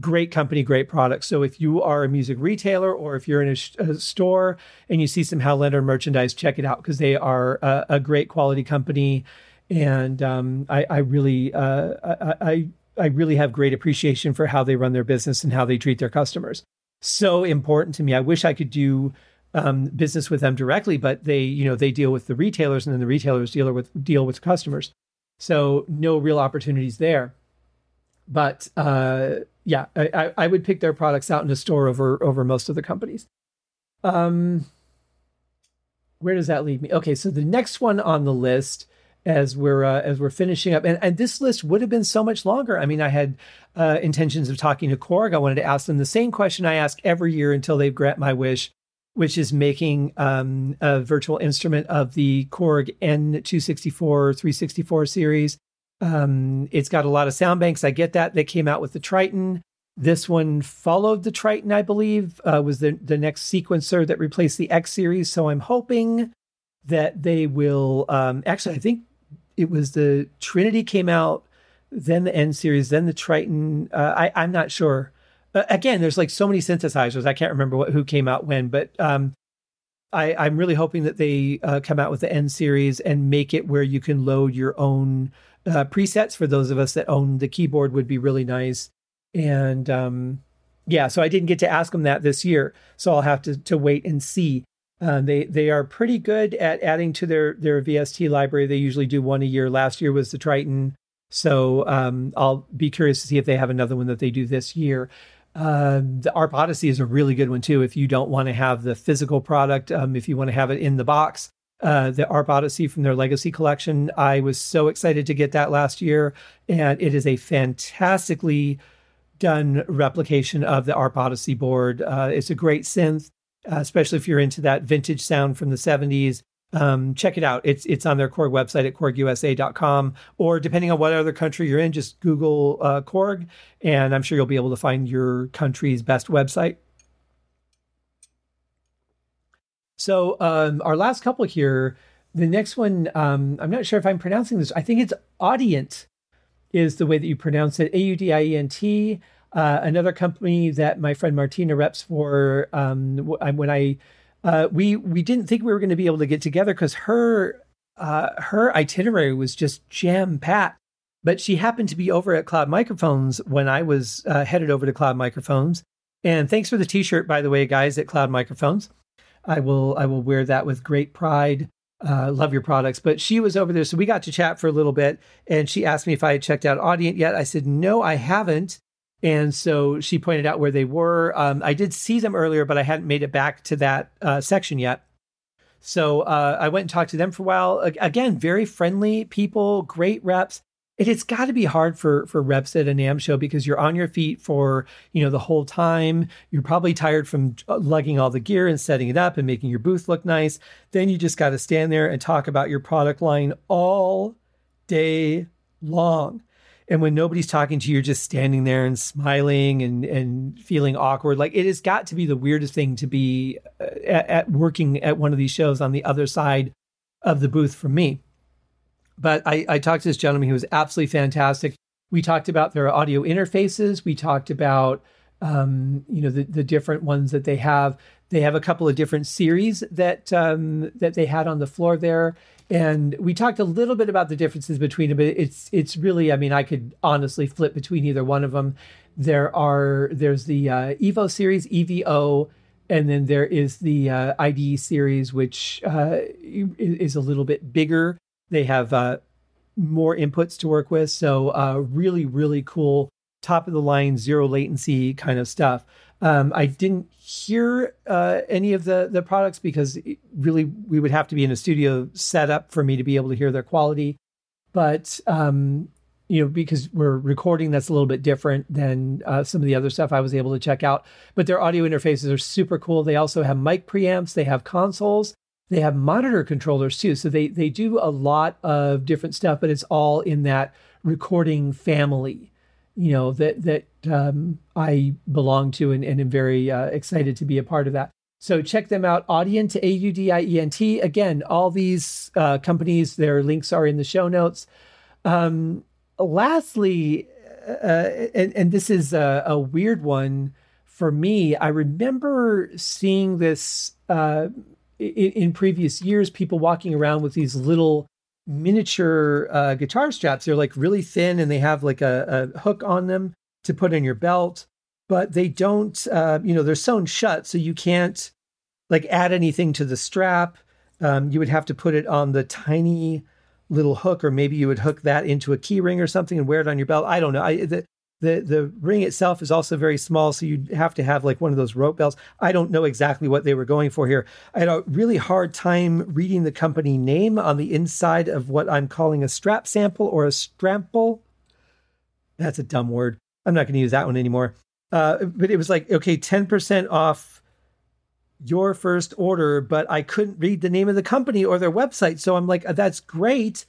great company, great product. So if you are a music retailer or if you're in a, a store and you see some Leonard merchandise, check it out because they are a, a great quality company and um, I, I, really uh, I, I really have great appreciation for how they run their business and how they treat their customers. So important to me. I wish I could do um, business with them directly, but they you know they deal with the retailers and then the retailers deal with deal with customers. So no real opportunities there. But uh, yeah, I, I would pick their products out in a store over over most of the companies. Um, where does that leave me? Okay, so the next one on the list as we're uh, as we're finishing up. And, and this list would have been so much longer. I mean, I had uh, intentions of talking to Korg. I wanted to ask them the same question I ask every year until they grant my wish, which is making um, a virtual instrument of the Korg N264 364 series. Um, it's got a lot of sound banks. I get that. They came out with the Triton. This one followed the Triton, I believe, uh, was the, the next sequencer that replaced the X series. So I'm hoping that they will. Um, actually, I think it was the Trinity came out, then the N series, then the Triton. Uh, I, I'm not sure. Uh, again, there's like so many synthesizers. I can't remember what, who came out when, but um, I, I'm really hoping that they uh, come out with the N series and make it where you can load your own uh, presets. For those of us that own the keyboard, would be really nice. And um, yeah, so I didn't get to ask them that this year, so I'll have to to wait and see. Uh, they they are pretty good at adding to their their VST library. They usually do one a year. Last year was the Triton, so um, I'll be curious to see if they have another one that they do this year. Uh, the ARP Odyssey is a really good one too. If you don't want to have the physical product, um, if you want to have it in the box, uh, the ARP Odyssey from their Legacy collection. I was so excited to get that last year, and it is a fantastically done replication of the ARP Odyssey board. Uh, it's a great synth, uh, especially if you're into that vintage sound from the 70s. Um, check it out. It's it's on their Korg website at korgusa.com, or depending on what other country you're in, just Google uh, Korg, and I'm sure you'll be able to find your country's best website. So um, our last couple here, the next one, um, I'm not sure if I'm pronouncing this. I think it's Audient is the way that you pronounce it. A U D I E N T. Uh, another company that my friend Martina reps for. Um, when I uh, we we didn't think we were going to be able to get together because her uh, her itinerary was just jam packed. But she happened to be over at Cloud Microphones when I was uh, headed over to Cloud Microphones. And thanks for the T-shirt, by the way, guys at Cloud Microphones. I will I will wear that with great pride. Uh, love your products. But she was over there, so we got to chat for a little bit, and she asked me if I had checked out Audient yet. I said no, I haven't. And so she pointed out where they were. Um, I did see them earlier, but I hadn't made it back to that uh, section yet. So uh, I went and talked to them for a while. Again, very friendly people, great reps it, has got to be hard for for reps at a NAMM show because you're on your feet for you know the whole time. You're probably tired from lugging all the gear and setting it up and making your booth look nice. Then you just got to stand there and talk about your product line all day long. And when nobody's talking to you, you're just standing there and smiling and and feeling awkward. Like it has got to be the weirdest thing to be uh, at, at working at one of these shows on the other side of the booth for me. But I, I talked to this gentleman who was absolutely fantastic. We talked about their audio interfaces. We talked about um, you know the, the different ones that they have. They have a couple of different series that um, that they had on the floor there, and we talked a little bit about the differences between them. But it's it's really, I mean, I could honestly flip between either one of them. There are there's the uh, Evo series, EVO, and then there is the uh, IDE series, which uh, is a little bit bigger they have uh, more inputs to work with. So, uh, really, really cool, top of the line, zero latency kind of stuff. Um, I didn't hear uh, any of the the products because really we would have to be in a studio setup for me to be able to hear their quality. But um, you know, because we're recording, that's a little bit different than uh, some of the other stuff I was able to check out. But their audio interfaces are super cool. They also have mic preamps. They have consoles. They have monitor controllers too. So they they do a lot of different stuff, but it's all in that recording family, you know, that that um, I belong to and, and am very uh, excited to be a part of that. So check them out, Audient, A U D I E N T. Again, all these uh, companies, their links are in the show notes. Um, lastly, uh, and, and, this is a, a, weird one for me. I remember seeing this uh, in, in previous years, people walking around with these little miniature uh, guitar straps. They're like really thin and they have like a, a, hook on them to put in your belt, but they don't, uh, you know, they're sewn shut. So you can't like add anything to the strap. Um, you would have to put it on the tiny little hook, or maybe you would hook that into a key ring or something and wear it on your belt. I don't know. I, the, the the ring itself is also very small, so you'd have to have like one of those rope belts. I don't know exactly what they were going for here. I had a really hard time reading the company name on the inside of what I'm calling a strap sample or a strample. That's a dumb word. I'm not going to use that one anymore. Uh, but it was like, okay, 10% off your first order, but I couldn't read the name of the company or their website. So I'm like, that's great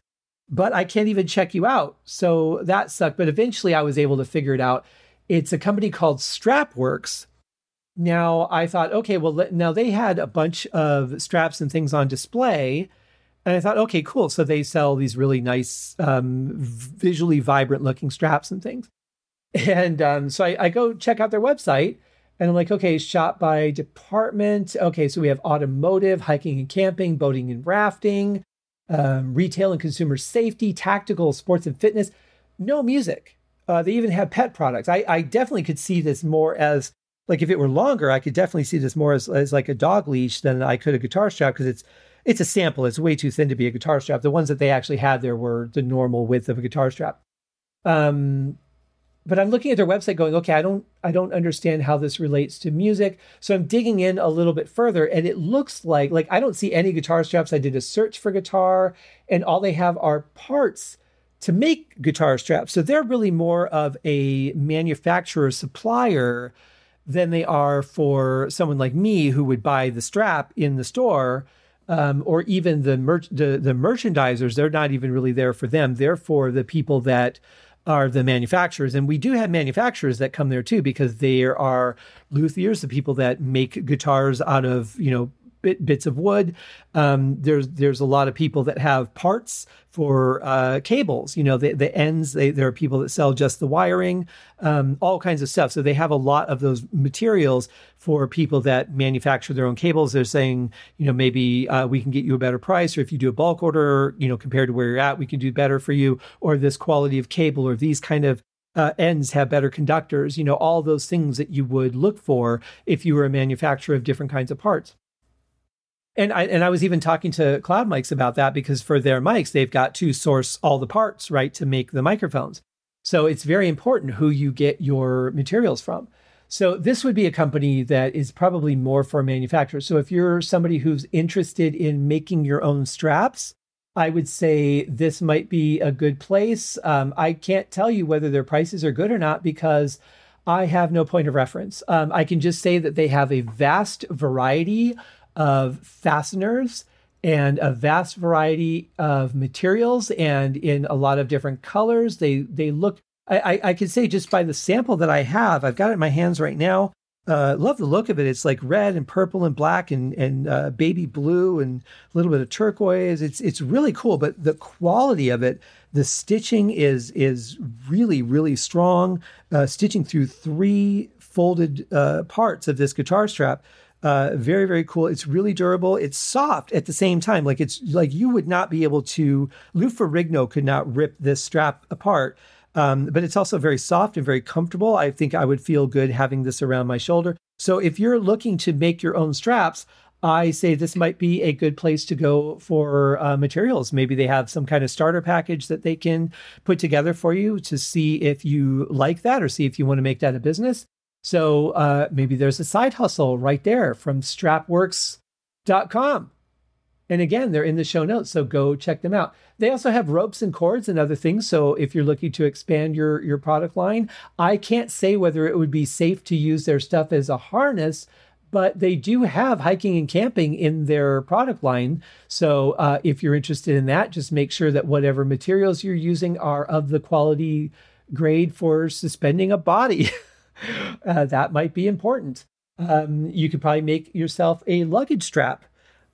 but I can't even check you out. So that sucked. But eventually I was able to figure it out. It's a company called Strapworks. Now I thought, okay, well, now they had a bunch of straps and things on display. And I thought, okay, cool. So they sell these really nice, um, visually vibrant looking straps and things. And um, so I, I go check out their website and I'm like, okay, shop by department. Okay, so we have automotive, hiking and camping, boating and rafting, um, retail and consumer safety, tactical, sports and fitness. No music. Uh, they even have pet products. I, I definitely could see this more as like if it were longer, I could definitely see this more as, as like a dog leash than I could a guitar strap because it's it's a sample. It's way too thin to be a guitar strap. The ones that they actually had there were the normal width of a guitar strap. Um, but I'm looking at their website going, okay, I don't I don't understand how this relates to music. So I'm digging in a little bit further and it looks like like I don't see any guitar straps. I did a search for guitar and all they have are parts to make guitar straps. So they're really more of a manufacturer supplier than they are for someone like me who would buy the strap in the store. Um, or even the, mer- the the merchandisers, they're not even really there for them. They're for the people that are the manufacturers. And we do have manufacturers that come there too, because there are luthiers, the people that make guitars out of, you know, bit, bits of wood. Um, there's there's a lot of people that have parts for uh, cables. You know, the, the ends. They, there are people that sell just the wiring, um, all kinds of stuff. So they have a lot of those materials for people that manufacture their own cables. They're saying, you know, maybe uh, we can get you a better price, or if you do a bulk order, you know, compared to where you're at, we can do better for you, or this quality of cable, or these kind of uh, ends have better conductors, you know, all those things that you would look for if you were a manufacturer of different kinds of parts and I and I was even talking to Cloud Mics about that because for their mics they've got to source all the parts right to make the microphones. So it's very important who you get your materials from. So this would be a company that is probably more for manufacturers. So if you're somebody who's interested in making your own straps, I would say this might be a good place. Um, I can't tell you whether their prices are good or not because I have no point of reference. Um, I can just say that they have a vast variety of fasteners and a vast variety of materials and in a lot of different colors. They they look I, I, I can say just by the sample that I have, I've got it in my hands right now. Uh, love the look of it. It's like red and purple and black and and uh, baby blue and a little bit of turquoise. It's it's really cool, but the quality of it, the stitching is is really really strong. Uh, stitching through three folded uh, parts of this guitar strap uh, very, very cool. It's really durable. It's soft at the same time. Like it's like you would not be able to, Lou Ferrigno could not rip this strap apart. Um, but it's also very soft and very comfortable. I think I would feel good having this around my shoulder. So if you're looking to make your own straps, I say this might be a good place to go for uh, materials. Maybe they have some kind of starter package that they can put together for you to see if you like that or see if you want to make that a business. So uh, maybe there's a side hustle right there from strapworks.com. And again, they're in the show notes, so go check them out. They also have ropes and cords and other things. So if you're looking to expand your, your product line, I can't say whether it would be safe to use their stuff as a harness, but they do have hiking and camping in their product line. So uh, if you're interested in that, just make sure that whatever materials you're using are of the quality grade for suspending a body. <laughs> uh, that might be important. Um, you could probably make yourself a luggage strap.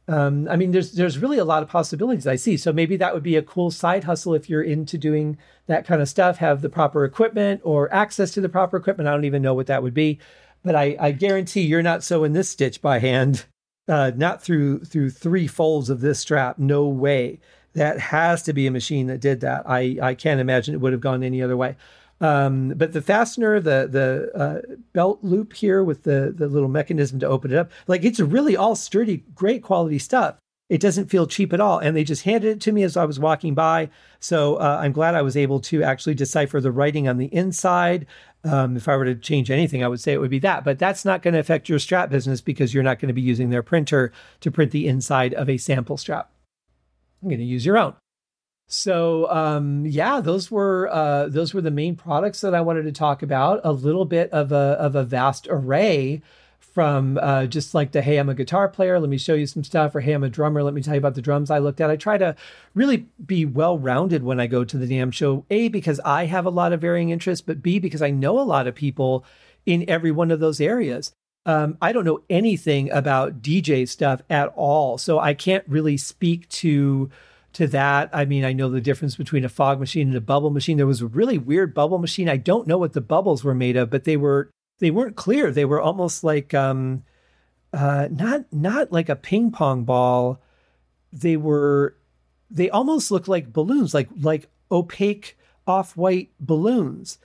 Um, I mean, there's there's really a lot of possibilities I see. So maybe that would be a cool side hustle if you're into doing that kind of stuff. Have the proper equipment or access to the proper equipment. I don't even know what that would be, but I, I guarantee you're not sewing this stitch by hand, uh, not through through three folds of this strap. No way. That has to be a machine that did that. I I can't imagine it would have gone any other way. Um, but the fastener, the the uh, belt loop here with the the little mechanism to open it up, like it's really all sturdy, great quality stuff. It doesn't feel cheap at all, and they just handed it to me as I was walking by. So uh, I'm glad I was able to actually decipher the writing on the inside. Um, if I were to change anything, I would say it would be that. But that's not going to affect your strap business because you're not going to be using their printer to print the inside of a sample strap. I'm going to use your own. So um, yeah, those were uh, those were the main products that I wanted to talk about. A little bit of a of a vast array from uh, just like the hey, I'm a guitar player. Let me show you some stuff. Or hey, I'm a drummer. Let me tell you about the drums I looked at. I try to really be well rounded when I go to the NAMM show. A because I have a lot of varying interests, but B because I know a lot of people in every one of those areas. Um, I don't know anything about DJ stuff at all, so I can't really speak to to that. I mean, I know the difference between a fog machine and a bubble machine. There was a really weird bubble machine. I don't know what the bubbles were made of, but they were they weren't clear. They were almost like um, uh, not not like a ping pong ball. They were they almost looked like balloons, like like opaque off white balloons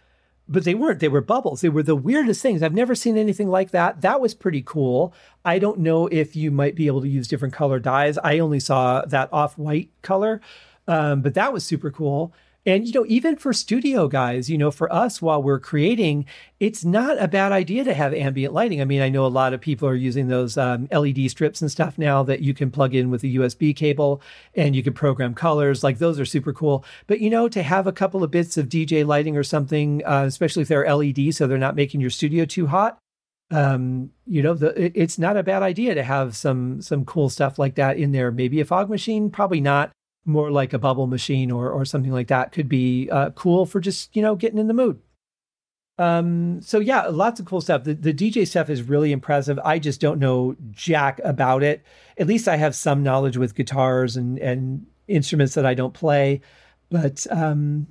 but they weren't. They were bubbles. They were the weirdest things. I've never seen anything like that. That was pretty cool. I don't know if you might be able to use different color dyes. I only saw that off white color, um, but that was super cool. And, you know, even for studio guys, you know, for us while we're creating, it's not a bad idea to have ambient lighting. I mean, I know a lot of people are using those um, LED strips and stuff now that you can plug in with a USB cable and you can program colors. Like those are super cool. But, you know, to have a couple of bits of DJ lighting or something, uh, especially if they're LED, so they're not making your studio too hot, um, you know, the, it, it's not a bad idea to have some some cool stuff like that in there. Maybe a fog machine, probably not more like a bubble machine or or something like that could be uh, cool for just you know getting in the mood. Um, so yeah, lots of cool stuff. The, the DJ stuff is really impressive. I just don't know jack about it. At least I have some knowledge with guitars and and instruments that I don't play, but um,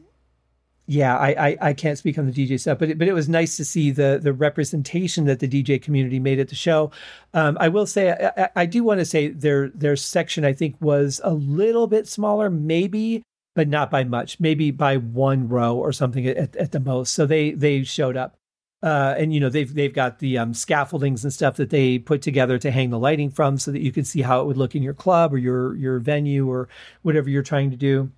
yeah, I, I, I can't speak on the DJ stuff, but it, but it was nice to see the the representation that the DJ community made at the show. Um, I will say I, I do want to say their their section I think was a little bit smaller, maybe, but not by much, maybe by one row or something at, at the most. So they they showed up. Uh, and you know they've they've got the um, scaffoldings and stuff that they put together to hang the lighting from, so that you can see how it would look in your club or your your venue or whatever you're trying to do.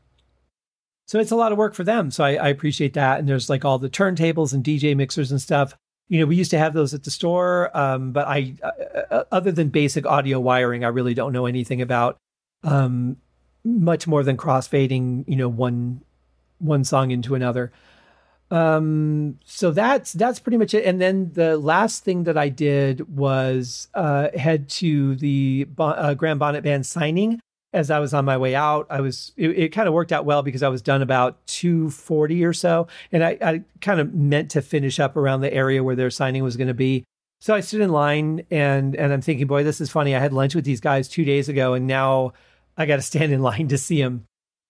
So it's a lot of work for them. So I, I appreciate that. And there's like all the turntables and DJ mixers and stuff. You know, we used to have those at the store, um, but I, uh, uh, other than basic audio wiring, I really don't know anything about um, much more than crossfading. You know, one one song into another. Um, so that's that's pretty much it. And then the last thing that I did was uh, head to the uh, Graham Bonnet Band signing as I was on my way out, I was it, it, kind of worked out well because I was done about 240 or so. And I, I kind of meant to finish up around the area where their signing was going to be. So I stood in line and and I'm thinking, boy, this is funny. I had lunch with these guys two days ago and now I got to <laughs> stand in line to see them.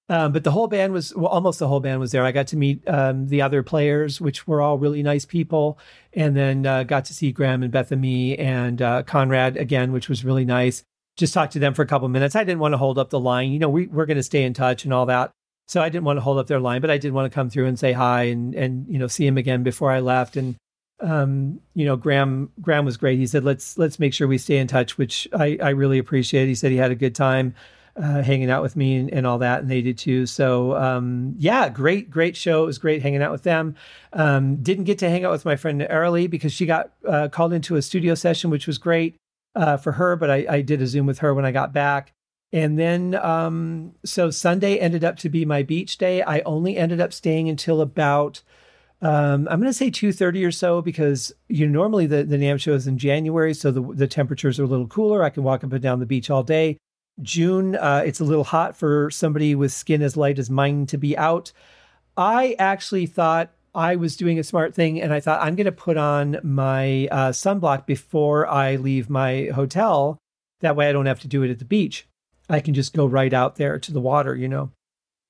Um, but the whole band was well, almost the whole band was there. I got to meet um, the other players, which were all really nice people, and then uh, got to see Graham and Beth-Ami and uh, Conrad again, which was really nice just talk to them for a couple minutes. I didn't want to hold up the line. You know, we, we're going to stay in touch and all that. So I didn't want to hold up their line, but I did want to come through and say hi and, and, you know, see him again before I left. And, um, you know, Graham, Graham was great. He said, let's, let's make sure we stay in touch, which I, I really appreciate. He said he had a good time, uh, hanging out with me and, and, all that. And they did too. So, um, yeah, great, great show. It was great hanging out with them. Um, didn't get to hang out with my friend Early because she got, uh, called into a studio session, which was great uh, for her, but I, I, did a Zoom with her when I got back. And then, um, so Sunday ended up to be my beach day. I only ended up staying until about, um, I'm going to say 2.30 or so because you know, normally the, the NAMM show is in January. So the, the temperatures are a little cooler. I can walk up and down the beach all day. June, uh, it's a little hot for somebody with skin as light as mine to be out. I actually thought I was doing a smart thing and I thought I'm going to put on my uh, sunblock before I leave my hotel. That way I don't have to do it at the beach. I can just go right out there to the water, you know.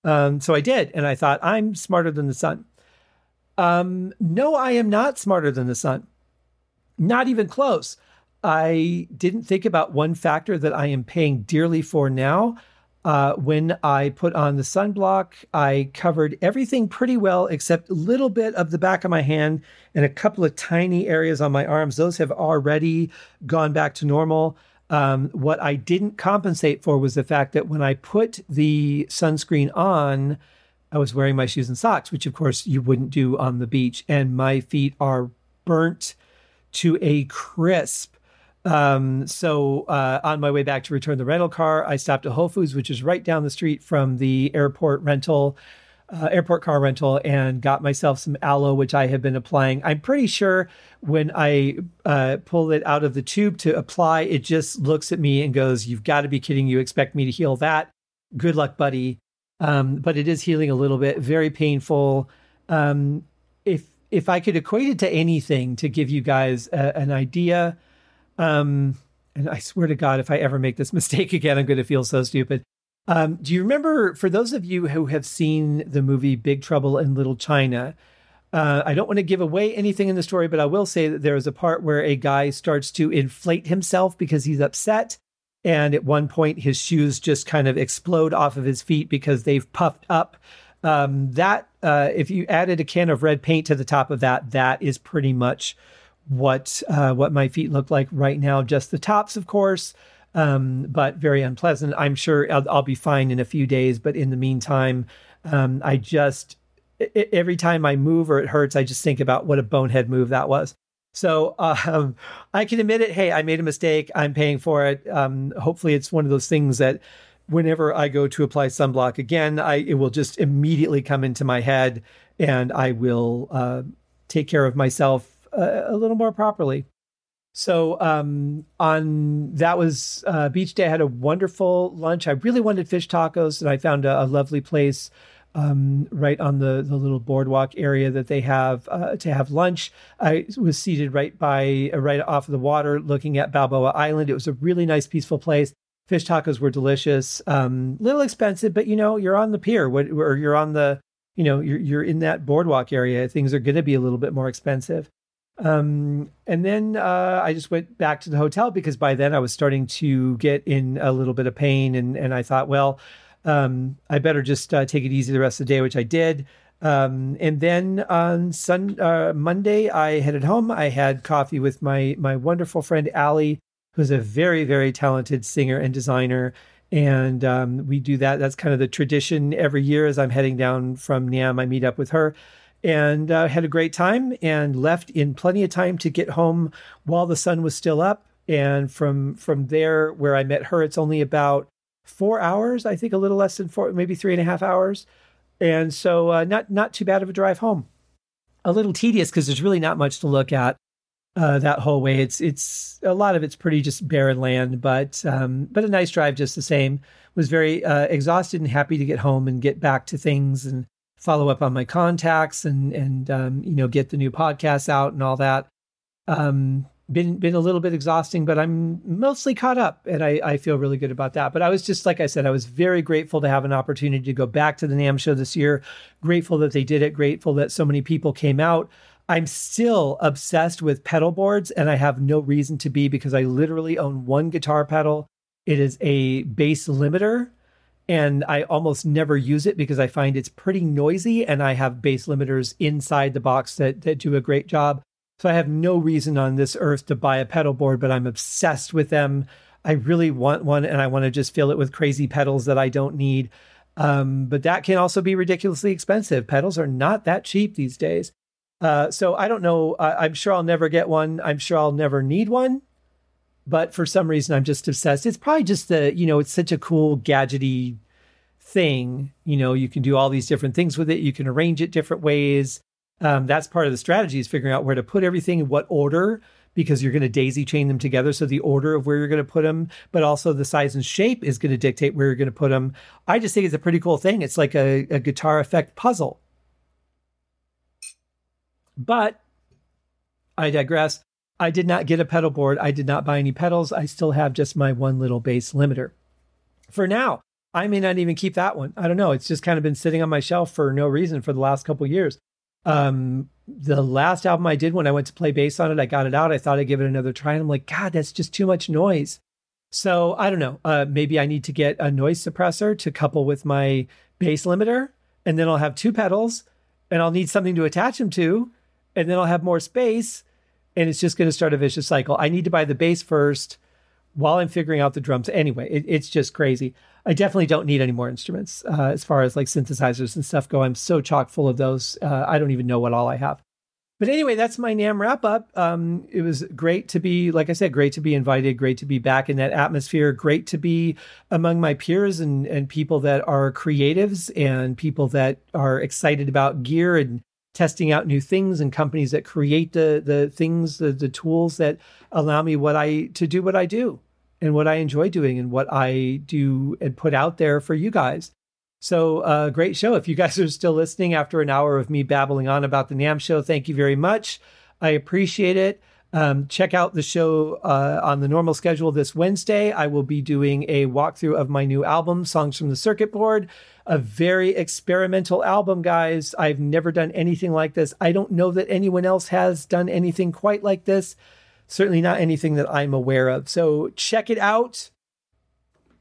Um, so I did. And I thought, I'm smarter than the sun. Um, no, I am not smarter than the sun. Not even close. I didn't think about one factor that I am paying dearly for now. Uh, when I put on the sunblock, I covered everything pretty well except a little bit of the back of my hand and a couple of tiny areas on my arms. Those have already gone back to normal. Um, what I didn't compensate for was the fact that when I put the sunscreen on, I was wearing my shoes and socks, which of course you wouldn't do on the beach. And my feet are burnt to a crisp. Um, so uh, on my way back to return the rental car, I stopped at Whole Foods, which is right down the street from the airport rental, uh, airport car rental, and got myself some aloe, which I have been applying. I'm pretty sure when I uh, pull it out of the tube to apply, it just looks at me and goes, "You've got to be kidding! You expect me to heal that? Good luck, buddy." Um, but it is healing a little bit, very painful. Um, if if I could equate it to anything to give you guys a, an idea um, and I swear to God, if I ever make this <laughs> mistake again, I'm going to feel so stupid. Um, do you remember, for those of you who have seen the movie Big Trouble in Little China, uh, I don't want to give away anything in the story, but I will say that there is a part where a guy starts to inflate himself because he's upset. And at one point, his shoes just kind of explode off of his feet because they've puffed up. Um, that, uh, if you added a can of red paint to the top of that, that is pretty much what uh, what my feet look like right now. Just the tops, of course, um, but very unpleasant. I'm sure I'll, I'll, be fine in a few days, but in the meantime, Um, I just every time I move or it hurts, I just think about what a bonehead move that was. So um, I can admit it. Hey, I made a mistake. I'm paying for it. Um, hopefully, it's one of those things that whenever I go to apply sunblock again, I it will just immediately come into my head, and I will uh, take care of myself a little more properly. So um, on that was uh, beach day. I had a wonderful lunch. I really wanted fish tacos, and I found a, a lovely place um, right on the the little boardwalk area that they have uh, to have lunch. I was seated right by uh, right off of the water, looking at Balboa Island. It was a really nice, peaceful place. Fish tacos were delicious. Um, little expensive, but you know you're on the pier, or you're on the you know you're you're in that boardwalk area. Things are going to be a little bit more expensive. Um, and then uh, I just went back to the hotel because by then I was starting to get in a little bit of pain, and and I thought, well, um, I better just uh, take it easy the rest of the day, which I did. Um, and then on Sun uh, Monday, I headed home. I had coffee with my my wonderful friend Allie, who's a very very talented singer and designer. And um, we do that. That's kind of the tradition every year. As I'm heading down from NAMM, I meet up with her and uh, had a great time and left in plenty of time to get home while the sun was still up. And from from there, where I met her, it's only about four hours, I think, a little less than four, maybe three and a half hours. And so, uh, not not too bad of a drive home. A little tedious because there's really not much to look at uh, that whole way. It's it's a lot of it's pretty just barren land, but um, but a nice drive just the same. Was very uh, exhausted and happy to get home and get back to things and follow up on my contacts and and um, you know get the new podcasts out and all that. Um, been been a little bit exhausting, but I'm mostly caught up, and I, I feel really good about that. But I was just like I said, I was very grateful to have an opportunity to go back to the NAMM show this year. Grateful that they did it. Grateful that so many people came out. I'm still obsessed with pedal boards, and I have no reason to be because I literally own one guitar pedal. It is a bass limiter and I almost never use it because I find it's pretty noisy and I have bass limiters inside the box that, that do a great job. So I have no reason on this earth to buy a pedal board, but I'm obsessed with them. I really want one and I want to just fill it with crazy pedals that I don't need. Um, but that can also be ridiculously expensive. Pedals are not that cheap these days. Uh, so I don't know. I, I'm sure I'll never get one. I'm sure I'll never need one but for some reason I'm just obsessed. It's probably just the, you know, it's such a cool gadgety thing. You know, you can do all these different things with it. You can arrange it different ways. Um, that's part of the strategy is figuring out where to put everything in what order because you're going to daisy chain them together. So the order of where you're going to put them, but also the size and shape is going to dictate where you're going to put them. I just think it's a pretty cool thing. It's like a, a guitar effect puzzle. But I digress. I did not get a pedal board. I did not buy any pedals. I still have just my one little bass limiter. For now, I may not even keep that one. I don't know. It's just kind of been sitting on my shelf for no reason for the last couple years. Um, the last album I did when I went to play bass on it, I got it out. I thought I'd give it another try, and I'm like, God, that's just too much noise. So I don't know. Uh, maybe I need to get a noise suppressor to couple with my bass limiter, and then I'll have two pedals, and I'll need something to attach them to, and then I'll have more space and it's just going to start a vicious cycle. I need to buy the bass first while I'm figuring out the drums. Anyway, it, it's just crazy. I definitely don't need any more instruments uh, as far as like synthesizers and stuff go. I'm so chock full of those. Uh, I don't even know what all I have. But anyway, that's my NAMM wrap up. Um, it was great to be, like I said, great to be invited, great to be back in that atmosphere, great to be among my peers and, and people that are creatives and people that are excited about gear and testing out new things and companies that create the the things the, the tools that allow me what I to do what I do and what I enjoy doing and what I do and put out there for you guys. So, uh, great show. If you guys are still listening after an hour of me babbling on about the NAMM show, thank you very much. I appreciate it. Um, check out the show uh, on the normal schedule this Wednesday. I will be doing a walkthrough of my new album, Songs from the Circuit Board. A very experimental album, guys. I've never done anything like this. I don't know that anyone else has done anything quite like this. Certainly not anything that I'm aware of. So check it out.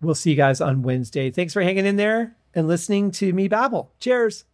We'll see you guys on Wednesday. Thanks for hanging in there and listening to me babble. Cheers.